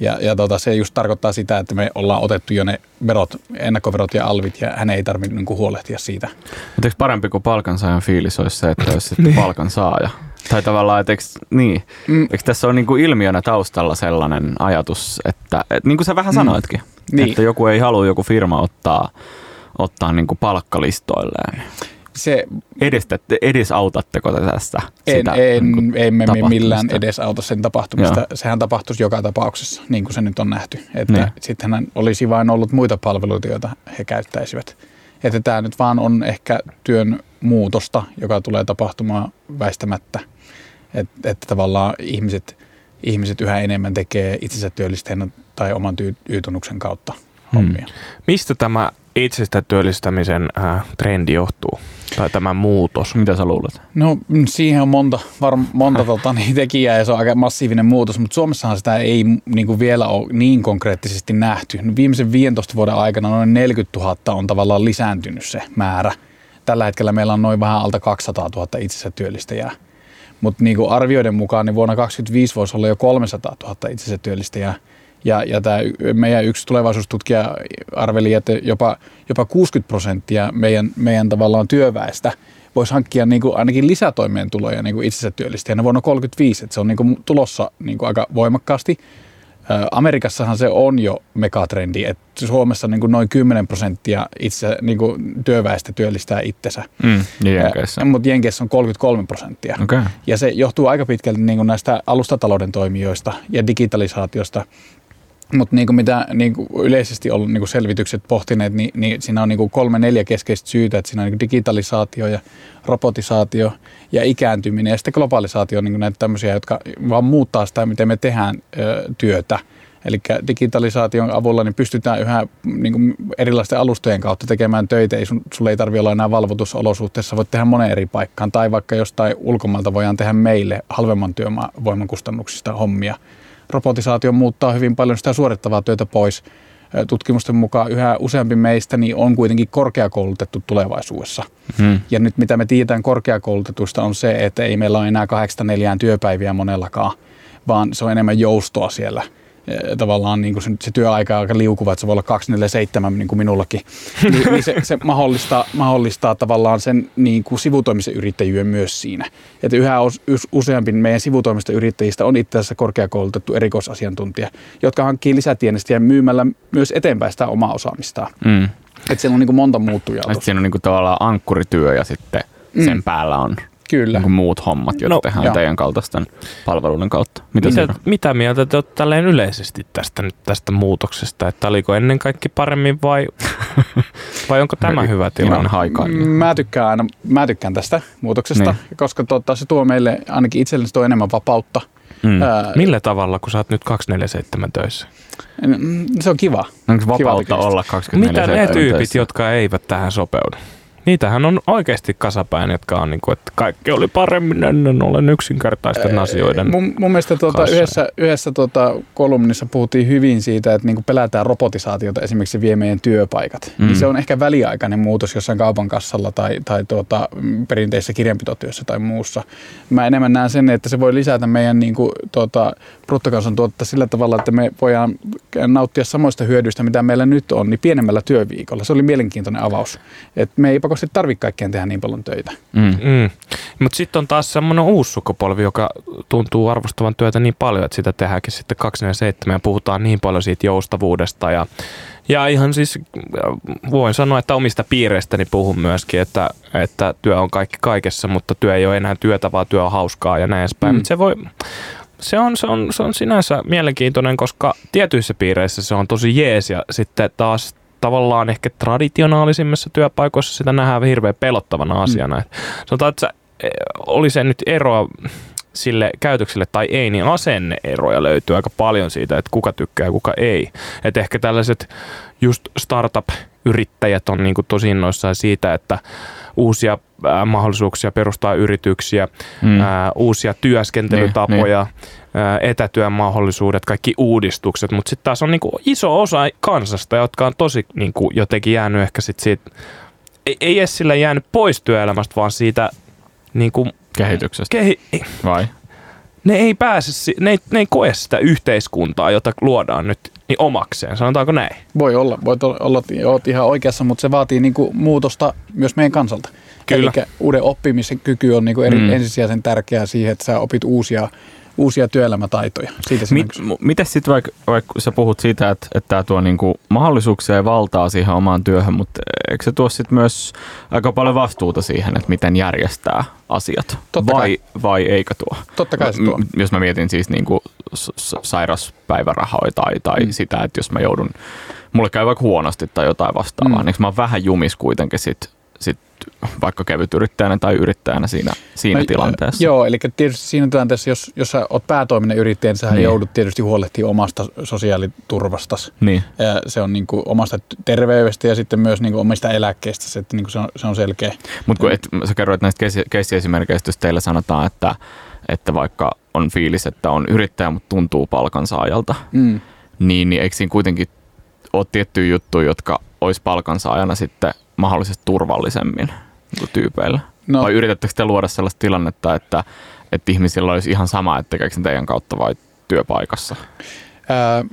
Ja, ja tota, se just tarkoittaa sitä, että me ollaan otettu jo ne verot, ennakkoverot ja alvit, ja hän ei tarvitse niin huolehtia siitä. Mutta eikö parempi kuin palkansaajan fiilis olisi se, että olisi sitten palkansaaja? Tai tavallaan, että eikö, niin, Mm. eikö tässä ole niinku ilmiönä taustalla sellainen ajatus, että et, niin kuin sä vähän sanoitkin, Niin. että joku ei halua joku firma ottaa, ottaa niinku palkkalistoilleen. Se, Edistätte, edesautatteko te tässä? En, sitä, en, niin emme me millään edesauta sen tapahtumista. Joo. Sehän tapahtuisi joka tapauksessa, niin kuin se nyt on nähty. Että niin. Sittenhän olisi vain ollut muita palveluita, joita he käyttäisivät. Että tämä nyt vaan on ehkä työn muutosta, joka tulee tapahtumaan väistämättä. Että, että tavallaan ihmiset, ihmiset yhä enemmän tekee itsensä työllistäjänä tai oman y-tunnuksen kautta hommia. Hmm. Mistä tämä itsestä työllistämisen äh, trendi johtuu? Tai tämä muutos? Mitä sä luulet? No siihen on monta, var, monta tota, niin tekijää ja se on aika massiivinen muutos, mutta Suomessahan sitä ei niin kuin vielä ole niin konkreettisesti nähty. No, viimeisen 15 vuoden aikana noin 40 000 on tavallaan lisääntynyt se määrä. Tällä hetkellä meillä on noin vähän alta 200 000 itsensä työllistäjää. Mutta niin arvioiden mukaan niin vuonna 2025 voisi olla jo 300 000 itsensä työllistäjää. Ja, ja tämä meidän yksi tulevaisuustutkija arveli, että jopa, jopa 60 prosenttia meidän, meidän tavallaan työväestä voisi hankkia niin kuin ainakin lisätoimeentuloja niin kuin itsensä työllistäjänä vuonna 35, että se on niin kuin tulossa niin kuin aika voimakkaasti. Amerikassahan se on jo megatrendi, että Suomessa niin kuin noin 10 prosenttia itse niin kuin työväestä työllistää itsensä. Mm, Jenkeissä. Mutta Jenkeissä on 33 prosenttia. Okay. Ja se johtuu aika pitkälti niin kuin näistä alustatalouden toimijoista ja digitalisaatiosta. Mutta niin mitä niin yleisesti ollut niin selvitykset pohtineet, niin, niin siinä on niin kuin kolme neljä keskeistä syytä. Että siinä on niin digitalisaatio ja robotisaatio ja ikääntyminen ja sitten globalisaatio on niin kuin näitä tämmöisiä, jotka vaan muuttaa sitä, miten me tehdään ö, työtä. Eli digitalisaation avulla niin pystytään yhä niin erilaisten alustojen kautta tekemään töitä. Ei sun, sulle ei tarvitse olla enää valvotusolosuhteessa, voit tehdä moneen eri paikkaan. Tai vaikka jostain ulkomailta voidaan tehdä meille halvemman työvoiman kustannuksista hommia – robotisaatio muuttaa hyvin paljon sitä suorittavaa työtä pois. Tutkimusten mukaan yhä useampi meistä niin on kuitenkin korkeakoulutettu tulevaisuudessa. Hmm. Ja nyt mitä me tiedetään korkeakoulutetusta on se, että ei meillä ole enää 8 työpäiviä monellakaan, vaan se on enemmän joustoa siellä – tavallaan niin kuin se, se työaika on aika liukuva, että se voi olla 247 niin kuin minullakin, niin, niin se, se mahdollistaa, mahdollistaa tavallaan sen niin kuin sivutoimisen yrittäjyyden myös siinä. Että yhä useampi meidän sivutoimista yrittäjistä on itse asiassa korkeakoulutettu erikoisasiantuntija, jotka hankkii lisätienestä ja myymällä myös eteenpäin sitä omaa osaamistaan. Mm. Että siellä on niin kuin monta muuttujaa. Siinä on niin kuin tavallaan ankkurityö ja sitten mm. sen päällä on Kyllä. Niin muut hommat, joita no, tehdään joo. teidän kaltaisten palveluiden kautta. Mitä, mitä, mitä mieltä te olette tälleen yleisesti tästä, nyt, tästä muutoksesta? Että oliko ennen kaikki paremmin vai, vai onko tämä hyvä tilanne? Mä tykkään, aina, mä tykkään tästä muutoksesta, niin. koska tota, se tuo meille ainakin itselleni tuo enemmän vapautta. Mm. Ää, Millä tavalla, kun sä oot nyt 247 töissä? Mm, se on kiva. Onko vapautta kiva olla 24 Mitä ne tyypit, töissä? jotka eivät tähän sopeudu? Niitähän on oikeasti kasapäin, jotka on niin kuin, että kaikki oli paremmin ennen, olen yksinkertaisten asioiden Mun, mun mielestä tuota, yhdessä, yhdessä tuota, kolumnissa puhuttiin hyvin siitä, että niin kuin pelätään robotisaatiota esimerkiksi vie meidän työpaikat. Mm. Niin se on ehkä väliaikainen muutos jossain kaupan kassalla tai, tai tuota, perinteisessä kirjanpitotyössä tai muussa. Mä enemmän näen sen, että se voi lisätä meidän niin kuin, tuota, bruttokansantuotetta sillä tavalla, että me voidaan nauttia samoista hyödyistä, mitä meillä nyt on, niin pienemmällä työviikolla. Se oli mielenkiintoinen avaus. Et me ei pakosti tarvitse kaikkien tehdä niin paljon töitä. Mm. Mm. Mutta sitten on taas semmoinen uusi sukupolvi, joka tuntuu arvostavan työtä niin paljon, että sitä tehdäänkin sitten 27 ja puhutaan niin paljon siitä joustavuudesta ja ja ihan siis voin sanoa, että omista piireistäni puhun myöskin, että, että työ on kaikki kaikessa, mutta työ ei ole enää työtä, vaan työ on hauskaa ja näin edespäin. Mm. se voi, se on, se, on, se on sinänsä mielenkiintoinen, koska tietyissä piireissä se on tosi jees ja sitten taas tavallaan ehkä traditionaalisimmissa työpaikoissa sitä nähdään hirveän pelottavana asiana. Mm. Sanotaan, että e, oli se nyt eroa sille käytökselle tai ei, niin asenneeroja löytyy aika paljon siitä, että kuka tykkää ja kuka ei. Että ehkä tällaiset just startup-yrittäjät on niin kuin tosi innoissaan siitä, että uusia mahdollisuuksia perustaa yrityksiä, mm. ää, uusia työskentelytapoja, niin, niin. Etätyön mahdollisuudet, kaikki uudistukset, mutta sitten taas on niinku iso osa kansasta, jotka on tosi niinku jotenkin jäänyt ehkä sit siitä, ei, ei edes sillä jäänyt pois työelämästä, vaan siitä niinku, kehityksestä. Kehi, Vai? Ne ei pääse, ne ei, ne ei koe sitä yhteiskuntaa, jota luodaan nyt niin omakseen, sanotaanko näin? Voi olla, voi olla, olet ihan oikeassa, mutta se vaatii niinku muutosta myös meidän kansalta. Kyllä. Eli uuden oppimisen kyky on niinku eri, mm. ensisijaisen tärkeää siihen, että sä opit uusia uusia työelämätaitoja. Siitä Mit, miten sitten vaikka, vaik sä puhut siitä, että, että tämä tuo niinku mahdollisuuksia ja valtaa siihen omaan työhön, mutta eikö se tuo sitten myös aika paljon vastuuta siihen, että miten järjestää asiat? Totta vai, kai. vai eikö tuo? Totta kai se tuo. M- jos mä mietin siis niinku sairaspäivärahoja tai, tai mm. sitä, että jos mä joudun, mulle käy vaikka huonosti tai jotain vastaavaa, mm. niin mä oon vähän jumis kuitenkin sit, sit vaikka kevyt yrittäjänä tai yrittäjänä siinä, siinä no, tilanteessa. Joo, eli tietysti siinä tilanteessa, jos, jos sä oot päätoiminen yrittäjä, niin sä niin. joudut tietysti huolehtimaan omasta sosiaaliturvastasi. Niin. Se on niin kuin omasta terveydestä ja sitten myös niin kuin omista eläkkeistä, se, että niin kuin se, on, se on selkeä. Mutta kun et, sä kerroit näistä keissiesimerkkeistä, jos teillä sanotaan, että, että vaikka on fiilis, että on yrittäjä, mutta tuntuu palkansaajalta, mm. niin, niin eikö siinä kuitenkin ole tiettyjä juttuja, jotka olisi palkansaajana sitten mahdollisesti turvallisemmin niin tyypeillä? No. Vai yritättekö te luoda sellaista tilannetta, että, että ihmisillä olisi ihan sama, että tekeekö teidän kautta vai työpaikassa? Ää,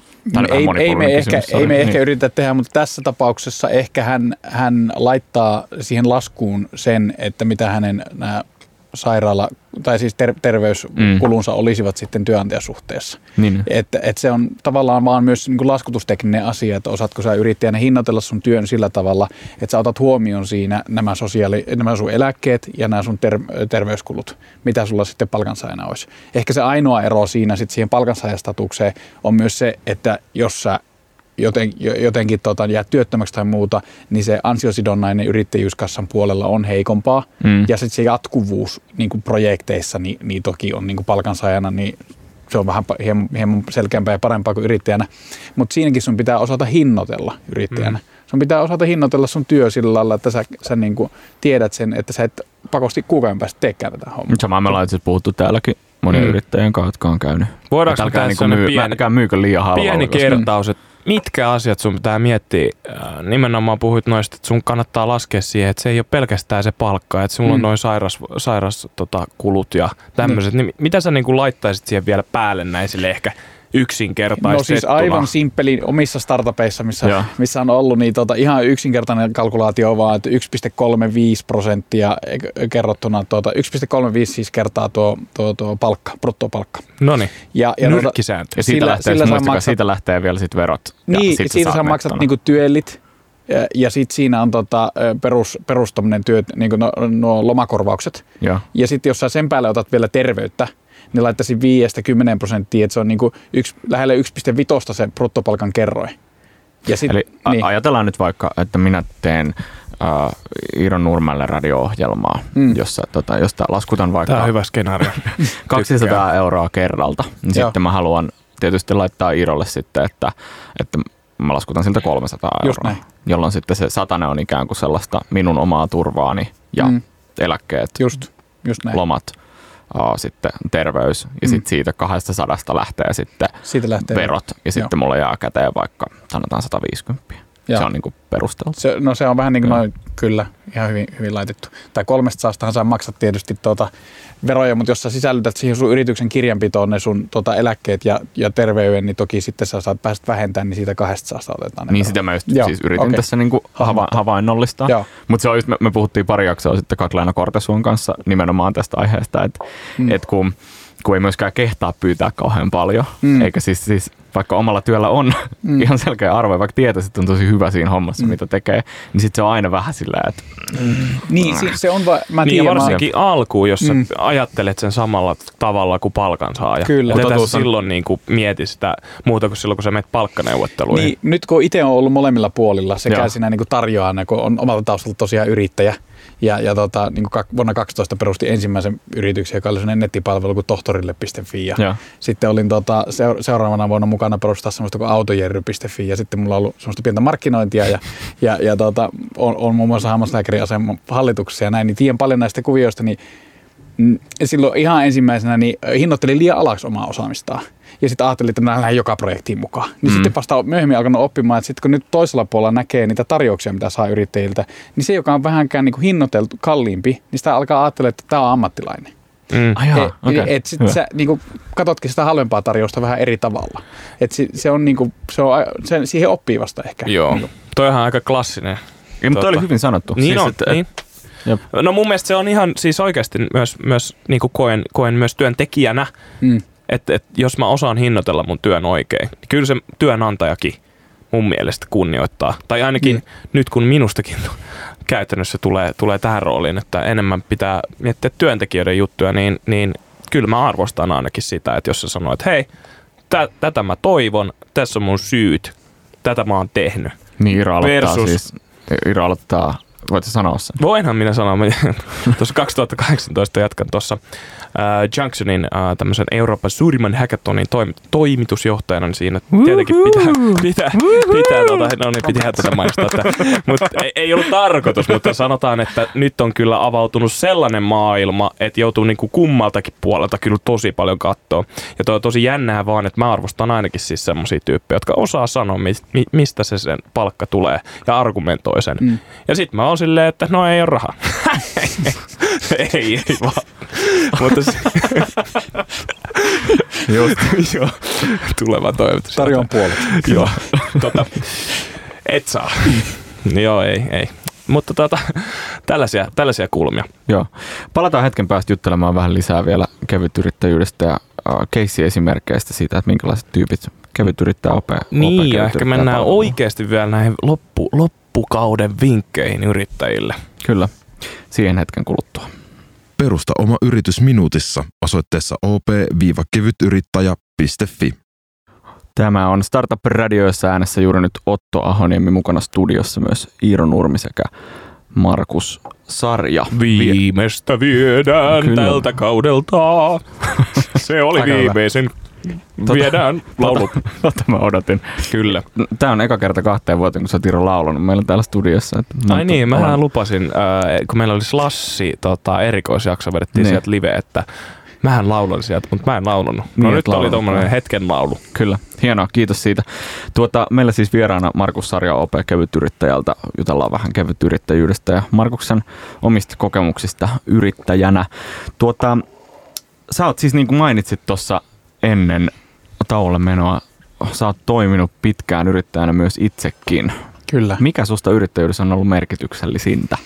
ei, ei, me ehkä, ei me niin. ehkä yritetä tehdä, mutta tässä tapauksessa ehkä hän, hän laittaa siihen laskuun sen, että mitä hänen nämä sairaala, tai siis ter- terveyskulunsa mm. olisivat sitten työnantajasuhteessa. Niin. Että et se on tavallaan vaan myös niin kuin laskutustekninen asia, että osaatko sä yrittäjänä hinnoitella sun työn sillä tavalla, että sä otat huomioon siinä nämä, sosiaali, nämä sun eläkkeet ja nämä sun ter- terveyskulut, mitä sulla sitten palkansaajana olisi. Ehkä se ainoa ero siinä sitten siihen palkansaajastatukseen on myös se, että jos sä joten, jotenkin tota, jää työttömäksi tai muuta, niin se ansiosidonnainen yrittäjyyskassan puolella on heikompaa. Mm. Ja sitten se jatkuvuus niin kuin projekteissa, niin, niin toki on niin kuin palkansaajana, niin se on vähän hieman, hieman selkeämpää ja parempaa kuin yrittäjänä. Mutta siinäkin sun pitää osata hinnoitella yrittäjänä. Mm. Sun pitää osata hinnoitella sun työ sillä lailla, että sä, sä niin kuin tiedät sen, että sä et pakosti kuukauden päästä teekään tätä hommaa. Samaa me ollaan itse puhuttu täälläkin monien mm. yrittäjien kanssa, jotka on käynyt. Voidaanko tehdä niin myy, pieni, myykö liian halvalla. Pieni kertaus, että mitkä asiat sun pitää miettiä? Äh, nimenomaan puhuit noista, että sun kannattaa laskea siihen, että se ei ole pelkästään se palkka, että sulla mm. on noin sairas, sairas tota, kulut ja tämmöiset. Mm. Niin mitä sä niin kuin laittaisit siihen vielä päälle näin sille ehkä yksinkertaistettuna. No siis aivan simppeli omissa startupeissa, missä, missä on ollut niin tota, ihan yksinkertainen kalkulaatio vaan, että 1,35 prosenttia kerrottuna, tuota, 1,35 siis kertaa tuo, tuo, tuo palkka, bruttopalkka. No niin, ja, ja nyrkkisääntö. Ja siitä, sillä, lähtee, sillä maksat, siitä lähtee vielä sit verot. Niin, sit siitä sä maksat niinku työllit, ja, ja sitten siinä on tota, perus, perustaminen työ, niin nuo no lomakorvaukset. Ja, ja sitten jos sä sen päälle otat vielä terveyttä, niin laittaisin 5-10 prosenttia, että se on niin kuin yksi, lähelle 1,5 se bruttopalkan kerroin. Ja sit, Eli niin. ajatellaan nyt vaikka, että minä teen uh, Iiron Nurmelle radio-ohjelmaa, mm. jossa tota, josta laskutan vaikka Tämä on hyvä skenaario. 200 euroa kerralta, niin Joo. sitten mä haluan tietysti laittaa Iirolle sitten, että, että mä laskutan siltä 300 euroa, jolloin sitten se satane on ikään kuin sellaista minun omaa turvaani ja mm. eläkkeet, just, just näin. lomat uh, sitten terveys ja mm. sitten siitä 200 lähtee sitten siitä lähtee verot ja Joo. sitten mulla jää käteen vaikka sanotaan 150. Ja. Se on niin perusteltu. Se, no se on vähän niin kuin noin, kyllä, ihan hyvin, hyvin laitettu. Tai kolmesta saastahan sä maksat tietysti tuota veroja, mutta jos sä sisällytät siihen sun yrityksen kirjanpitoon ne sun tuota eläkkeet ja, ja terveyden, niin toki sitten sä saat päästä vähentämään, niin siitä kahdesta saasta otetaan Niin sitä mä just Joo, siis yritin okay. tässä niinku hava- havainnollistaa. Mutta se on just, me, me, puhuttiin pari jaksoa sitten Katleena Kortesuon kanssa nimenomaan tästä aiheesta, että mm. et kun kun ei myöskään kehtaa pyytää kauhean paljon, mm. eikä siis, siis vaikka omalla työllä on mm. ihan selkeä arvo, vaikka tietäisi, että on tosi hyvä siinä hommassa, mm. mitä tekee, niin sitten se on aina vähän silleen, että... Mm. Niin, se on va- mä niin, tiedän, varsinkin mä... alkuun, jos mm. ajattelet sen samalla tavalla kuin palkansaaja. Kyllä. Mutta on... silloin niin kuin mieti sitä muuta kuin silloin, kun sä menet palkkaneuvotteluihin. Niin, nyt kun itse on ollut molemmilla puolilla, sekä Joo. siinä niin kuin tarjoajana, kun on omalta taustalta tosiaan yrittäjä, ja, ja tota, niin kuin vuonna 2012 perusti ensimmäisen yrityksen, joka oli sellainen nettipalvelu kuin tohtorille.fi. Ja, ja. sitten olin tota, seuraavana vuonna mukana perustaa semmoista kuin autojerry.fi. Ja sitten mulla on ollut semmoista pientä markkinointia ja, ja, ja tota, on, on muun muassa hammaslääkäriaseman hallituksessa ja näin. Niin tiedän paljon näistä kuvioista, niin mm, silloin ihan ensimmäisenä niin hinnoittelin liian alaksi omaa osaamistaan ja sitten ajattelin, että mä lähden joka projektiin mukaan. Niin mm. sitten vasta myöhemmin alkanut oppimaan, että sitten kun nyt toisella puolella näkee niitä tarjouksia, mitä saa yrittäjiltä, niin se, joka on vähänkään niin kuin hinnoiteltu kalliimpi, niin sitä alkaa ajattelemaan, että tämä on ammattilainen. Mm. Ah, et, okay. et sit sä niinku, katsotkin sitä halvempaa tarjousta vähän eri tavalla. Et si, se on niinku, se on, se, siihen oppii vasta ehkä. Joo, niinku. toihan aika klassinen. Ja, mutta oli hyvin sanottu. Niin siis, on, et, niin. Jop. No mun mielestä se on ihan siis oikeasti myös, myös niin kuin koen, koen myös työntekijänä, mm että, että jos mä osaan hinnoitella mun työn oikein, niin kyllä se työnantajakin mun mielestä kunnioittaa. Tai ainakin mm. nyt kun minustakin käytännössä tulee, tulee tähän rooliin, että enemmän pitää miettiä työntekijöiden juttuja, niin, niin kyllä mä arvostan ainakin sitä, että jos sä sanoo, että hei, tä, tätä mä toivon, tässä on mun syyt, tätä mä oon tehnyt. Niin Ira aloittaa Versus, siis, Ira aloittaa Voit sanoa sen? Voinhan minä sanoa. tuossa 2018 jatkan tuossa äh, Junctionin äh, tämmöisen Euroopan suurimman hackathonin toim- toimitusjohtajana, niin siinä tietenkin pitää, pitää, pitää tuota, no niin, pitää tätä mainostaa, että, mutta ei, ei, ollut tarkoitus, mutta sanotaan, että nyt on kyllä avautunut sellainen maailma, että joutuu niin kuin kummaltakin puolelta kyllä tosi paljon katsoa. Ja toi on tosi jännää vaan, että mä arvostan ainakin siis semmoisia tyyppejä, jotka osaa sanoa, mistä se sen palkka tulee ja argumentoi sen. Mm. Ja sitten mä oon silleen, että no ei ole rahaa. ei, ei vaan. Mutta se... Just. Joo, tuleva toivotus. Tarjoan puolet. Joo, tota, et saa. Joo, ei, ei. Mutta tota, tällaisia, tällaisia kulmia. Joo. Palataan hetken päästä juttelemaan vähän lisää vielä kevytyrittäjyydestä ja keissi-esimerkkeistä siitä, että minkälaiset tyypit kevytyrittäjä opea. Niin, ja ehkä mennään oikeasti vielä näihin loppu, loppukauden vinkkeihin yrittäjille. Kyllä, siihen hetken kuluttua. Perusta oma yritys minuutissa osoitteessa op-kevytyrittäjä.fi. Tämä on Startup Radio, jossa äänessä juuri nyt Otto Ahoniemi mukana studiossa myös Iiro Nurmi sekä Markus Sarja. Viimeistä viedään Kyllä. tältä kaudelta. Se oli viimeisen Tota, Viedään laulu. Tota, tota mä odotin. Kyllä. Tämä on eka kerta kahteen vuoteen, kun sä Tiro laulanut meillä täällä studiossa. Että Ai niin, mä lupasin, äh, kun meillä oli Slassi tota, erikoisjakso, vedettiin niin. sieltä live, että mähän laulan sieltä, mutta mä en laulunut. No niin, nyt oli tuommoinen hetken laulu. Kyllä, hienoa, kiitos siitä. Tuota, meillä siis vieraana Markus Sarja OP kevytyrittäjältä. Jutellaan vähän kevytyrittäjyydestä ja Markuksen omista kokemuksista yrittäjänä. Tuota, sä oot siis niin kuin mainitsit tuossa ennen tauolle menoa sä oot toiminut pitkään yrittäjänä myös itsekin. Kyllä. Mikä susta yrittäjyydessä on ollut merkityksellisintä?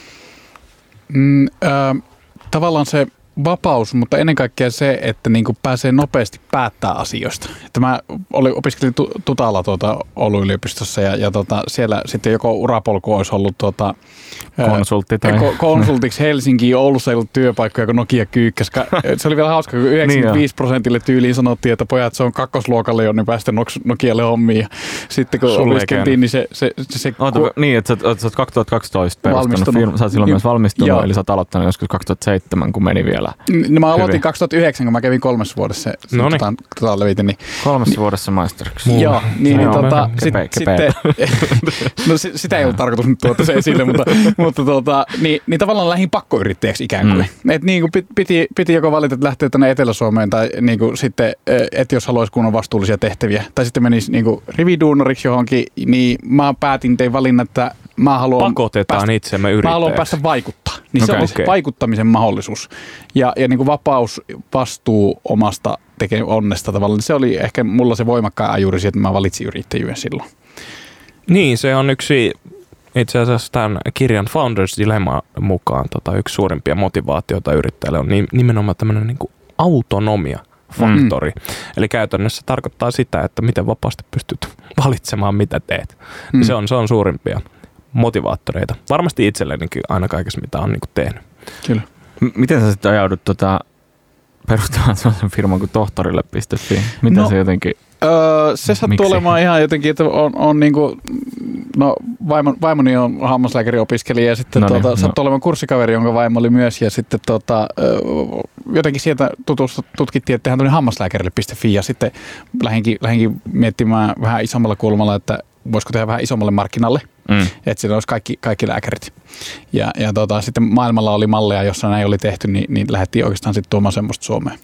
Mm, äh, tavallaan se vapaus, mutta ennen kaikkea se, että niin kuin pääsee nopeasti päättää asioista. Että mä olin, opiskelin Tutalla tuota Oulun yliopistossa ja, ja tota, siellä sitten joko urapolku olisi ollut tuota, Konsultti tai... Ko- konsultiksi Helsinkiin. Oulussa ei ollut työpaikkoja, kun Nokia kyykkäs. Se oli vielä hauska, kun 95 niin prosentille tyyliin sanottiin, että pojat, se on kakkosluokalle jo, niin päästä Nokialle hommiin. Ja sitten kun Sulle opiskeltiin, niin se... se, se, se Oota, ku... Niin, että sä, sä oot 2012 perustanut firma. Sä oot silloin Ju- myös valmistunut, joo. eli sä oot aloittanut joskus 2007, kun meni vielä No mä aloitin hyvin. 2009, kun mä kävin kolmessa vuodessa. No niin. Tota, levitin, niin, Kolmessa niin, vuodessa maisteriksi. Joo, niin, niin tota, sit, sitten, no sitä ei ollut tarkoitus nyt tuota se esille, mutta, mutta tota, niin, niin tavallaan lähdin pakkoyrittäjäksi ikään kuin. Mm. Et niin kuin piti, piti joko valita, että lähtee tänne Etelä-Suomeen tai niin kuin sitten, että jos haluaisi kunnon vastuullisia tehtäviä. Tai sitten menisi niin kuin rividuunariksi johonkin, niin mä päätin, tein valinnan, että mä haluan Pakotetaan päästä, itsemme yrittäjäksi. Mä haluan päästä vaikuttaa. Niin okay, se on okay. vaikuttamisen mahdollisuus. Ja, ja niin kuin vapaus, vastuu omasta teke onnesta tavallaan, niin se oli ehkä mulla se voimakkaan ajuri että mä valitsin yrittäjyyden silloin. Niin, se on yksi itse asiassa tämän kirjan Founders Dilemma mukaan tota, yksi suurimpia motivaatioita yrittäjälle on nimenomaan tämmöinen niin autonomia faktori. Mm. Eli käytännössä tarkoittaa sitä, että miten vapaasti pystyt valitsemaan, mitä teet. Mm. Se, on, se on suurimpia motivaattoreita. Varmasti itsellenikin aina kaikessa, mitä on niin tehnyt. Kyllä. M- miten sä sitten ajaudut tota, perustamaan sellaisen firman kuin tohtorille.fi? Miten no, se jotenkin... Öö, se sattuu olemaan ihan jotenkin, että on, on niinku, no vaimo, vaimoni on hammaslääkäriopiskelija ja sitten no tuota, niin, sattuu no. olemaan kurssikaveri, jonka vaimo oli myös ja sitten tuota, jotenkin sieltä tutust, tutkittiin, että tehdään tuonne hammaslääkärille.fi ja sitten lähinkin, lähinkin miettimään vähän isommalla kulmalla, että voisiko tehdä vähän isommalle markkinalle, mm. että siinä olisi kaikki, kaikki lääkärit. Ja, ja tota, sitten maailmalla oli malleja, jossa näin oli tehty, niin, niin lähdettiin oikeastaan sitten tuomaan semmoista Suomeen.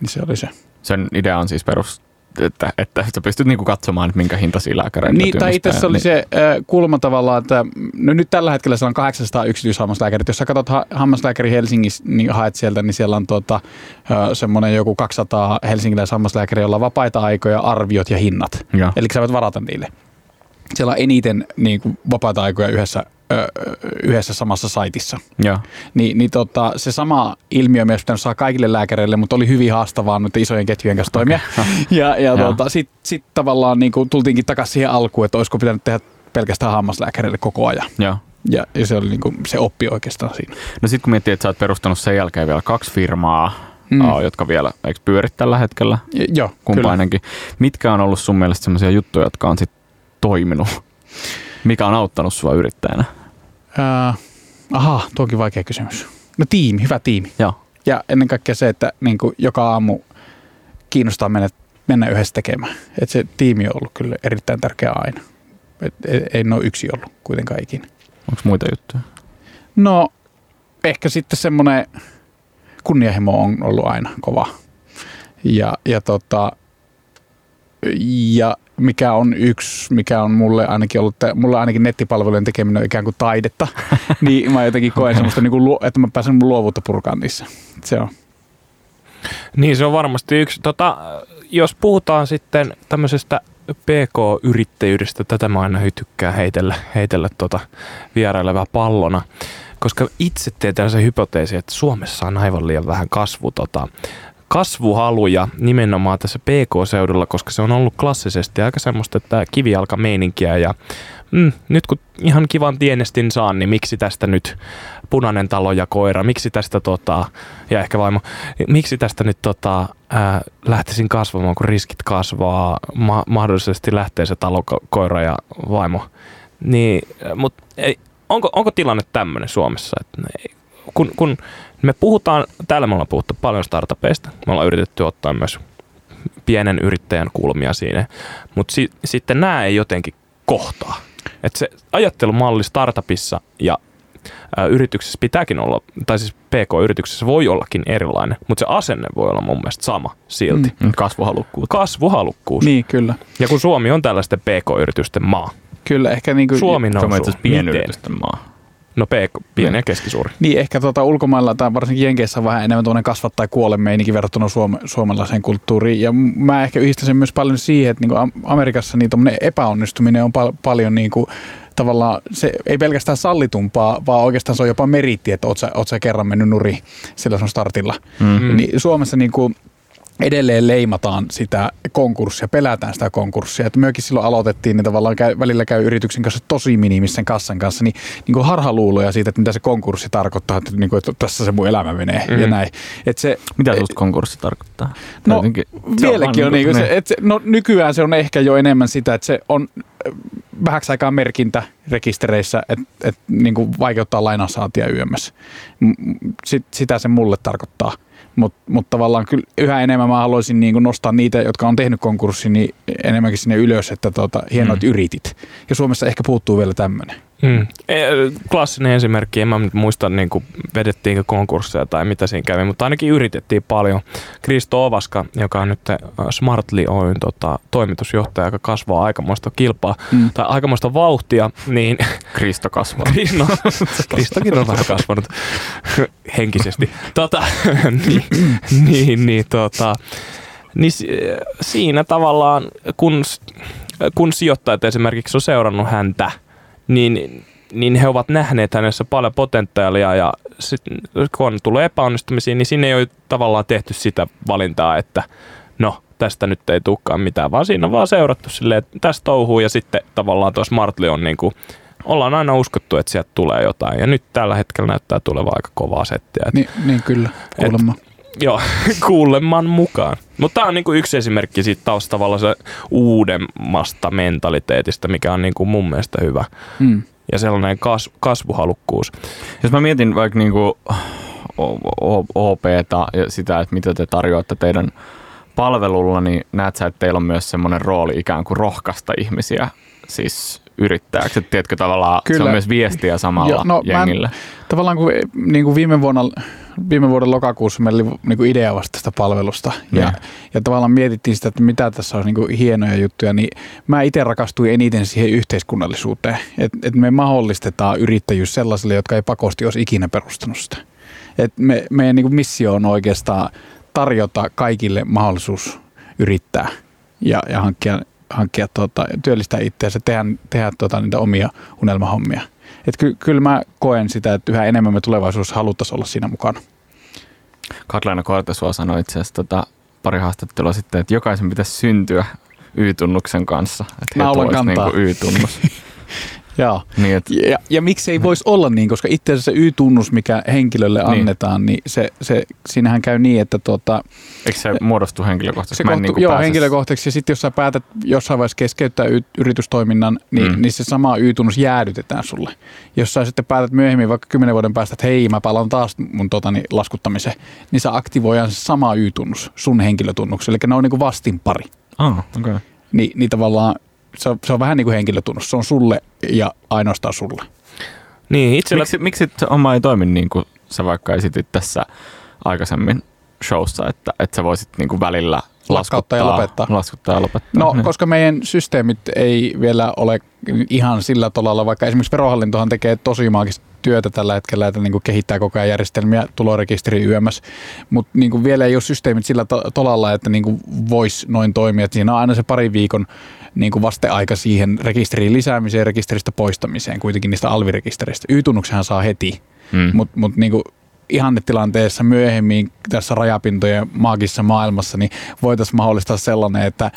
Niin se oli se. Sen idea on siis perus, että, että sä pystyt niinku katsomaan, että minkä hintaisia lääkäreitä Niin, tai itse asiassa oli niin. se äh, kulma tavallaan, että no nyt tällä hetkellä siellä on 800 yksityishammaslääkärit. Jos sä katsot ha- hammaslääkäri Helsingissä, niin haet sieltä, niin siellä on tuota, äh, semmoinen joku 200 helsinkiläistä hammaslääkäriä, jolla on vapaita aikoja, arviot ja hinnat. Ja. Eli sä voit varata niille siellä on eniten niin kuin, vapaata aikoja yhdessä ö, yhdessä samassa saitissa. Joo. Ni, niin tota, se sama ilmiö myös pitänyt saa kaikille lääkäreille, mutta oli hyvin haastavaa nyt isojen ketjujen kanssa toimia. ja ja tota, sitten sit tavallaan niin kuin, tultiinkin takaisin siihen alkuun, että olisiko pitänyt tehdä pelkästään hammaslääkäreille koko ajan. Joo. Ja, ja se oli niin kuin, se oppi oikeastaan siinä. No sitten kun miettii, että sä oot perustanut sen jälkeen vielä kaksi firmaa, mm. uh, jotka vielä, eikö pyörit tällä hetkellä? Ja, joo, Kumpainenkin. Kyllä. Mitkä on ollut sun mielestä sellaisia juttuja, jotka on sitten toiminut? Mikä on auttanut sua yrittäjänä? Uh, aha, tuokin vaikea kysymys. No tiimi, hyvä tiimi. Joo. Ja ennen kaikkea se, että niin kuin joka aamu kiinnostaa mennä, mennä yhdessä tekemään. Et se tiimi on ollut kyllä erittäin tärkeä aina. Et ei, ei ole yksi ollut kuitenkaan ikinä. Onko muita juttuja? No ehkä sitten semmoinen kunnianhimo on ollut aina kova. Ja, ja, tota, ja mikä on yksi, mikä on mulle ainakin ollut, mulle ainakin nettipalvelujen tekeminen on ikään kuin taidetta, niin mä jotenkin koen semmoista, niin kuin, että mä pääsen luovuutta purkaan niissä. Se on. Niin se on varmasti yksi. Tota, jos puhutaan sitten tämmöisestä PK-yrittäjyydestä, tätä mä aina tykkään heitellä, heitellä tota vierailevaa pallona, koska itse teen tällaisen hypoteesin, että Suomessa on aivan liian vähän kasvu, tota, kasvuhaluja nimenomaan tässä PK-seudulla, koska se on ollut klassisesti aika semmoista, että kivijalkameininkiä ja mm, nyt kun ihan kivan tienestin saan, niin miksi tästä nyt punainen talo ja koira, miksi tästä tota, ja ehkä vaimo, miksi tästä nyt tota, ää, lähtisin kasvamaan, kun riskit kasvaa, ma- mahdollisesti lähtee se talo, koira ja vaimo. Niin, mutta ei, onko, onko tilanne tämmöinen Suomessa, että kun, kun me puhutaan, täällä me ollaan puhuttu paljon startupeista, me ollaan yritetty ottaa myös pienen yrittäjän kulmia siinä, mutta si, sitten nämä ei jotenkin kohtaa. Että se ajattelumalli startupissa ja ä, yrityksessä pitääkin olla, tai siis PK-yrityksessä voi ollakin erilainen, mutta se asenne voi olla mun mielestä sama silti. Mm. Kasvuhalukkuus. Kasvuhalukkuus. Niin, kyllä. Ja kun Suomi on tällaisten PK-yritysten maa. Kyllä, ehkä niin kuin... Suomi nousuu. Suomi on pienyritysten maa. No PK, pieni ja keskisuuri. Niin, ehkä tuota, ulkomailla tai varsinkin Jenkeissä on vähän enemmän tuollainen kasvat tai kuole meininki verrattuna suome, suomalaiseen kulttuuriin. Ja mä ehkä yhdistän sen myös paljon siihen, että niin Amerikassa niin epäonnistuminen on pal- paljon niin kuin, tavallaan se ei pelkästään sallitumpaa, vaan oikeastaan se on jopa meritti, että oot sä, oot sä kerran mennyt nuri sillä sun startilla. Mm-hmm. Niin Suomessa niin kuin, edelleen leimataan sitä konkurssia, pelätään sitä konkurssia. Että myökin silloin aloitettiin, niin tavallaan käy, välillä käy yrityksen kanssa tosi minimissä kassan kanssa, niin, niin kuin harhaluuloja siitä, että mitä se konkurssi tarkoittaa, että, niin kuin, että tässä se mun elämä menee mm. ja näin. Että se, mitä susta konkurssi tarkoittaa? No jotenkin, vieläkin on, on niin kuin, se, että se, no nykyään se on ehkä jo enemmän sitä, että se on vähäksi aikaa merkintä rekistereissä, että et, niin kuin vaikeuttaa lainasaatia yömmässä. Sit, sitä se mulle tarkoittaa. Mutta mut tavallaan kyllä yhä enemmän mä haluaisin niin nostaa niitä, jotka on tehnyt konkurssin, niin enemmänkin sinne ylös, että tota, hienot mm. yritit. Ja Suomessa ehkä puuttuu vielä tämmöinen. Mm. E, klassinen esimerkki, en mä muista niin kuin vedettiinkö konkursseja tai mitä siinä kävi, mutta ainakin yritettiin paljon. Kristo Ovaska, joka on nyt Smartly Oyn tota, toimitusjohtaja, joka kasvaa aikamoista kilpaa mm. tai aikamoista vauhtia, niin... Kristo kasvaa. no, Kristokin on vähän kasvanut henkisesti. Tota, niin, niin, niin, tota, niin siinä tavallaan, kun, kun sijoittajat esimerkiksi on seurannut häntä – niin, niin he ovat nähneet hänessä paljon potentiaalia ja sit, kun tulee epäonnistumisia, niin sinne ei ole tavallaan tehty sitä valintaa, että no tästä nyt ei tulekaan mitään, vaan siinä on vaan seurattu silleen, että tästä touhuu ja sitten tavallaan tuo Smartly on niin kuin, ollaan aina uskottu, että sieltä tulee jotain ja nyt tällä hetkellä näyttää tulevan aika kovaa settiä. Niin, niin kyllä, kuulemma. Et, Joo, kuulemman mukaan. Mutta tämä on niinku yksi esimerkki siitä taas tavallaan se uudemmasta mentaliteetistä, mikä on niinku mun mielestä hyvä. Hmm. Ja sellainen kas, kasvuhalukkuus. Jos mä mietin vaikka niinku OPta ja sitä, että mitä te tarjoatte teidän palvelulla, niin näet sä, että teillä on myös semmoinen rooli ikään kuin rohkaista ihmisiä siis yrittäjäksi. Tiedätkö tavallaan, Kyllä. se on myös viestiä samalla Joo, no, jengille. Mä, tavallaan kun, niin kuin viime vuonna viime vuoden lokakuussa meillä oli niin kuin idea vasta tästä palvelusta. Ja, ja, ja tavallaan mietittiin sitä, että mitä tässä olisi niin kuin hienoja juttuja. Niin mä itse rakastuin eniten siihen yhteiskunnallisuuteen. Että et me mahdollistetaan yrittäjyys sellaisille, jotka ei pakosti olisi ikinä perustanut sitä. Et me, meidän niin kuin missio on oikeastaan tarjota kaikille mahdollisuus yrittää ja, ja hankkia, hankkia tuota, työllistää itseänsä, tehdä, tehdä tuota, niitä omia unelmahommia. Että ky- kyllä mä koen sitä, että yhä enemmän me tulevaisuudessa haluttaisiin olla siinä mukana. Katlaina Kortesua sanoi itse asiassa tota, pari haastattelua sitten, että jokaisen pitäisi syntyä Y-tunnuksen kanssa. Että Naulan kantaa. Niin Y-tunnus. Joo. Niin, et... ja, ja miksi ei voisi olla niin, koska itse asiassa se Y-tunnus, mikä henkilölle niin. annetaan, niin se, se, siinähän käy niin, että tuota, Eikö se muodostu henkilökohtaisesti? Se kohtu, niin joo, henkilökohtaisesti. Ja sitten jos sä päätät jossain vaiheessa keskeyttää y- yritystoiminnan, niin, mm. niin se sama Y-tunnus jäädytetään sulle. Jos sä sitten päätät myöhemmin vaikka kymmenen vuoden päästä, että hei, mä palaan taas mun totani, laskuttamiseen, niin sä aktivoidaan se sama Y-tunnus sun henkilötunnukselle. Eli ne on niin kuin vastinpari. Ah, okay. Ni, niin tavallaan se on, se on vähän niin kuin henkilötunnus. Se on sulle ja ainoastaan sulle. Niin, itsellä... Miksi, miksi oma ei toimi niin kuin sä vaikka esitit tässä aikaisemmin showssa, että, että sä voisit niin kuin välillä laskuttaa ja lopettaa. Laskuttaa ja lopettaa. No, niin. koska meidän systeemit ei vielä ole ihan sillä tolalla, vaikka esimerkiksi verohallintohan tekee tosi maagista työtä tällä hetkellä, että niin kuin kehittää koko ajan järjestelmiä tulorekisteri YMS, mutta niin vielä ei ole systeemit sillä to- tolalla, että niin kuin voisi noin toimia. Että siinä on aina se pari viikon niin kuin vasteaika siihen rekisteriin lisäämiseen ja rekisteristä poistamiseen, kuitenkin niistä alvirekisteristä. Y-tunnuksenhan saa heti, hmm. mutta mut niin ihannetilanteessa myöhemmin tässä rajapintojen maagisessa maailmassa, niin voitaisiin mahdollistaa sellainen, että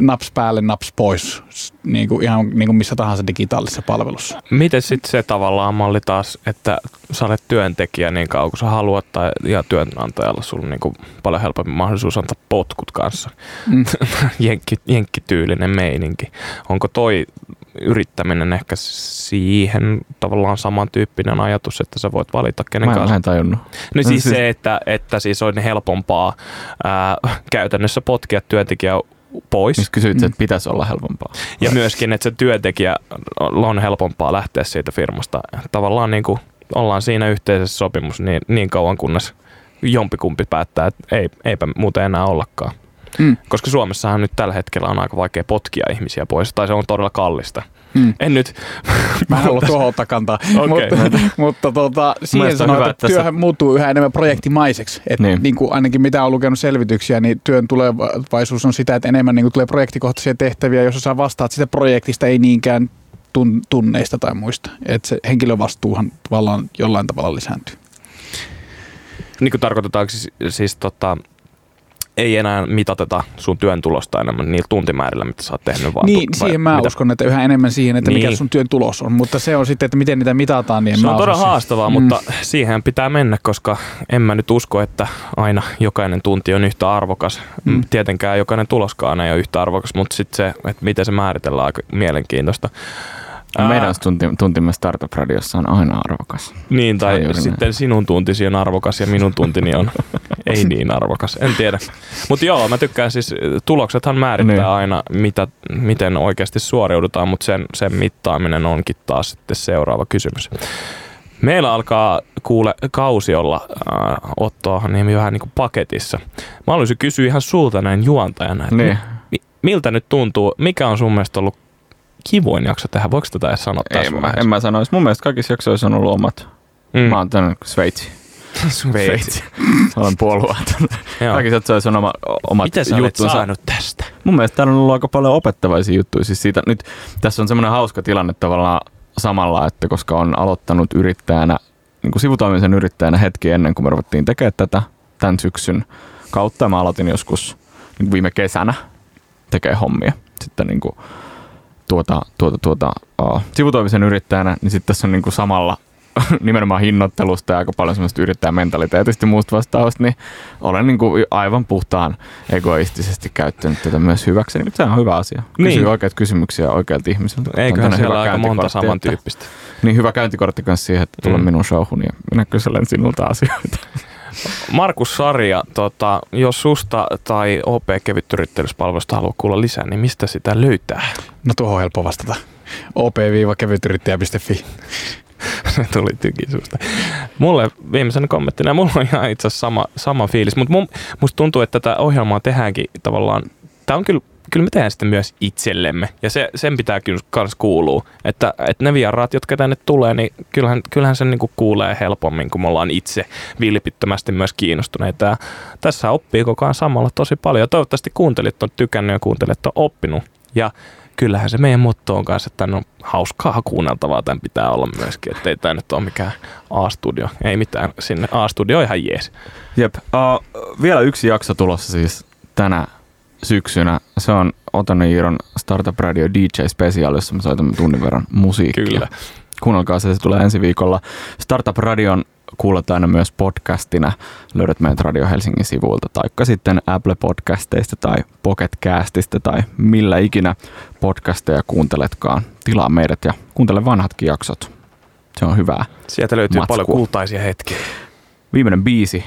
naps päälle, naps pois, niin kuin ihan niin kuin missä tahansa digitaalisessa palvelussa. Miten sitten se tavallaan malli taas, että sä olet työntekijä niin kauan kuin sä haluat, tai, ja työnantajalla sulla on niin kuin paljon helpompi mahdollisuus antaa potkut kanssa. Mm. Jenkki, jenkkityylinen meininki. Onko toi yrittäminen ehkä siihen tavallaan samantyyppinen ajatus, että sä voit valita kenen kanssa. Mä en tajunnut. No siis, siis se, että, että siis on helpompaa ää, käytännössä potkia työntekijä pois. Siis kysyit, että pitäisi olla helpompaa. Ja myöskin, että se työntekijä on helpompaa lähteä siitä firmasta. Tavallaan niin kuin ollaan siinä yhteisessä sopimus niin, niin kauan, kunnes jompikumpi päättää, että ei, eipä muuten enää ollakaan. Mm. Koska Suomessahan nyt tällä hetkellä on aika vaikea potkia ihmisiä pois, tai se on todella kallista. Mm. En nyt. Mä en halua tuohon ottaa kantaa. okay. mutta, mutta tuota, siihen sanotaan, että, että työhän se... muuttuu yhä enemmän projektimaiseksi. Et niin. Niin kuin ainakin mitä on lukenut selvityksiä, niin työn tulevaisuus on sitä, että enemmän niin kuin tulee projektikohtaisia tehtäviä, jos sä vastaat sitä projektista, ei niinkään tunneista tai muista. Että se henkilövastuuhan tavallaan jollain tavalla lisääntyy. Niin kuin tarkoitetaanko siis, siis tota, ei enää mitateta sun työn tulosta enemmän niillä tuntimäärillä, mitä sä oot tehnyt. Vaan niin, tu- siihen mä mitä? uskon, että yhä enemmän siihen, että niin. mikä sun työn tulos on. Mutta se on sitten, että miten niitä mitataan. Niin se on todella haastavaa, mm. mutta siihen pitää mennä, koska en mä nyt usko, että aina jokainen tunti on yhtä arvokas. Mm. Tietenkään jokainen tuloskaan ei ole yhtä arvokas, mutta sitten se, että miten se määritellään, aika mielenkiintoista. Ää... Meidän tunti, tuntimme Startup-radiossa on aina arvokas. Niin, tai sitten näin. sinun tuntisi on arvokas ja minun tuntini on ei niin arvokas. En tiedä. Mutta joo, mä tykkään siis, tuloksethan määrittää niin. aina, mitä, miten oikeasti suoriudutaan, mutta sen, sen mittaaminen onkin taas sitten seuraava kysymys. Meillä alkaa kuule kausi olla äh, Otto niin vähän niin kuin paketissa. Mä haluaisin kysyä ihan sulta näin juontajana, että niin. mi, miltä nyt tuntuu, mikä on sun mielestä ollut kivoin jakso tehdä. Voiko tätä edes sanoa Ei, mä, en mä sanoisi. Mun mielestä kaikissa jaksoissa on ollut omat. Mm. Mä oon tänne Sveitsi. Sveitsi. Olen puolueeton. Kaikissa jaksoissa on oma, omat Mitä sä juttunsa. saanut tästä? Mun mielestä täällä on ollut aika paljon opettavaisia juttuja. Siis siitä, nyt, tässä on semmoinen hauska tilanne tavallaan samalla, että koska on aloittanut yrittäjänä, niin kuin sivutoimisen yrittäjänä hetki ennen kuin me ruvettiin tekemään tätä tämän syksyn kautta. Mä aloitin joskus niin viime kesänä tekee hommia. Sitten niin kuin, tuota, tuota, tuota, uh, sivutoimisen yrittäjänä, niin sitten tässä on niin kuin samalla nimenomaan hinnoittelusta ja aika paljon semmoista yrittäjämentaliteetista ja muusta vastaavasta, niin olen niin kuin aivan puhtaan egoistisesti käyttänyt tätä myös hyväksi. Niin se on hyvä asia. Kysy niin. oikeat kysymyksiä oikealta ihmiseltä. Eiköhän siellä aika monta samantyyppistä. Niin hyvä käyntikortti kanssa siihen, että tulla mm. minun showhun ja minä kyselen sinulta asioita. Markus Sarja, tota, jos susta tai OP kevytyrittäjyyspalvelusta haluaa kuulla lisää, niin mistä sitä löytää? No tuohon on helppo vastata. op-kevytyrittäjä.fi Se tuli tyki susta. Mulle viimeisenä kommenttina, mulla on ihan itse asiassa sama, sama fiilis, mutta musta tuntuu, että tätä ohjelmaa tehdäänkin tavallaan, tämä on kyllä kyllä me tehdään sitten myös itsellemme. Ja se, sen pitää kyllä myös kuulua. Että, että ne vieraat, jotka tänne tulee, niin kyllähän, kyllähän sen niin kuin kuulee helpommin, kun me ollaan itse vilpittömästi myös kiinnostuneita. Ja tässä oppii koko ajan samalla tosi paljon. Ja toivottavasti kuuntelit on tykännyt ja kuuntelit on oppinut. Ja kyllähän se meidän motto on kanssa, että no hauskaa kuunneltavaa tämän pitää olla myöskin, ettei tämä nyt ole mikään A-studio. Ei mitään sinne, A-studio on ihan jees. Jep, uh, vielä yksi jakso tulossa siis tänä syksynä. Se on Oton Iiron Startup Radio DJ Special, jossa me soitamme tunnin verran musiikkia. Kyllä. Kuunnelkaa se, se tulee ensi viikolla. Startup Radion kuulet aina myös podcastina. Löydät meidät Radio Helsingin sivuilta, taikka sitten Apple Podcasteista tai Pocket Castista tai millä ikinä podcasteja kuunteletkaan. Tilaa meidät ja kuuntele vanhatkin jaksot. Se on hyvää. Sieltä löytyy matskua. paljon kultaisia hetkiä. Viimeinen biisi,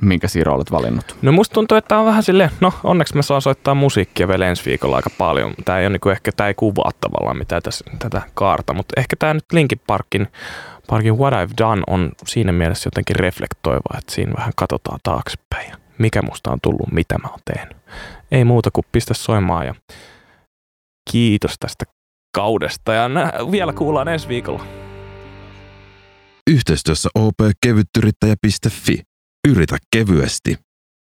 minkä Siiro olet valinnut? No musta tuntuu, että on vähän silleen, no onneksi mä saan soittaa musiikkia vielä ensi viikolla aika paljon. Tää ei ole niinku, ehkä tää ei kuvaa tavallaan mitään tässä, tätä kaarta, mutta ehkä tää nyt Linkin Parkin, Parkin What I've Done on siinä mielessä jotenkin reflektoiva, että siinä vähän katsotaan taaksepäin mikä musta on tullut, mitä mä oon tehnyt. Ei muuta kuin pistä soimaan ja kiitos tästä kaudesta ja nä- vielä kuullaan ensi viikolla. Yhteistyössä opkevyttyrittäjä.fi. Yritä kevyesti.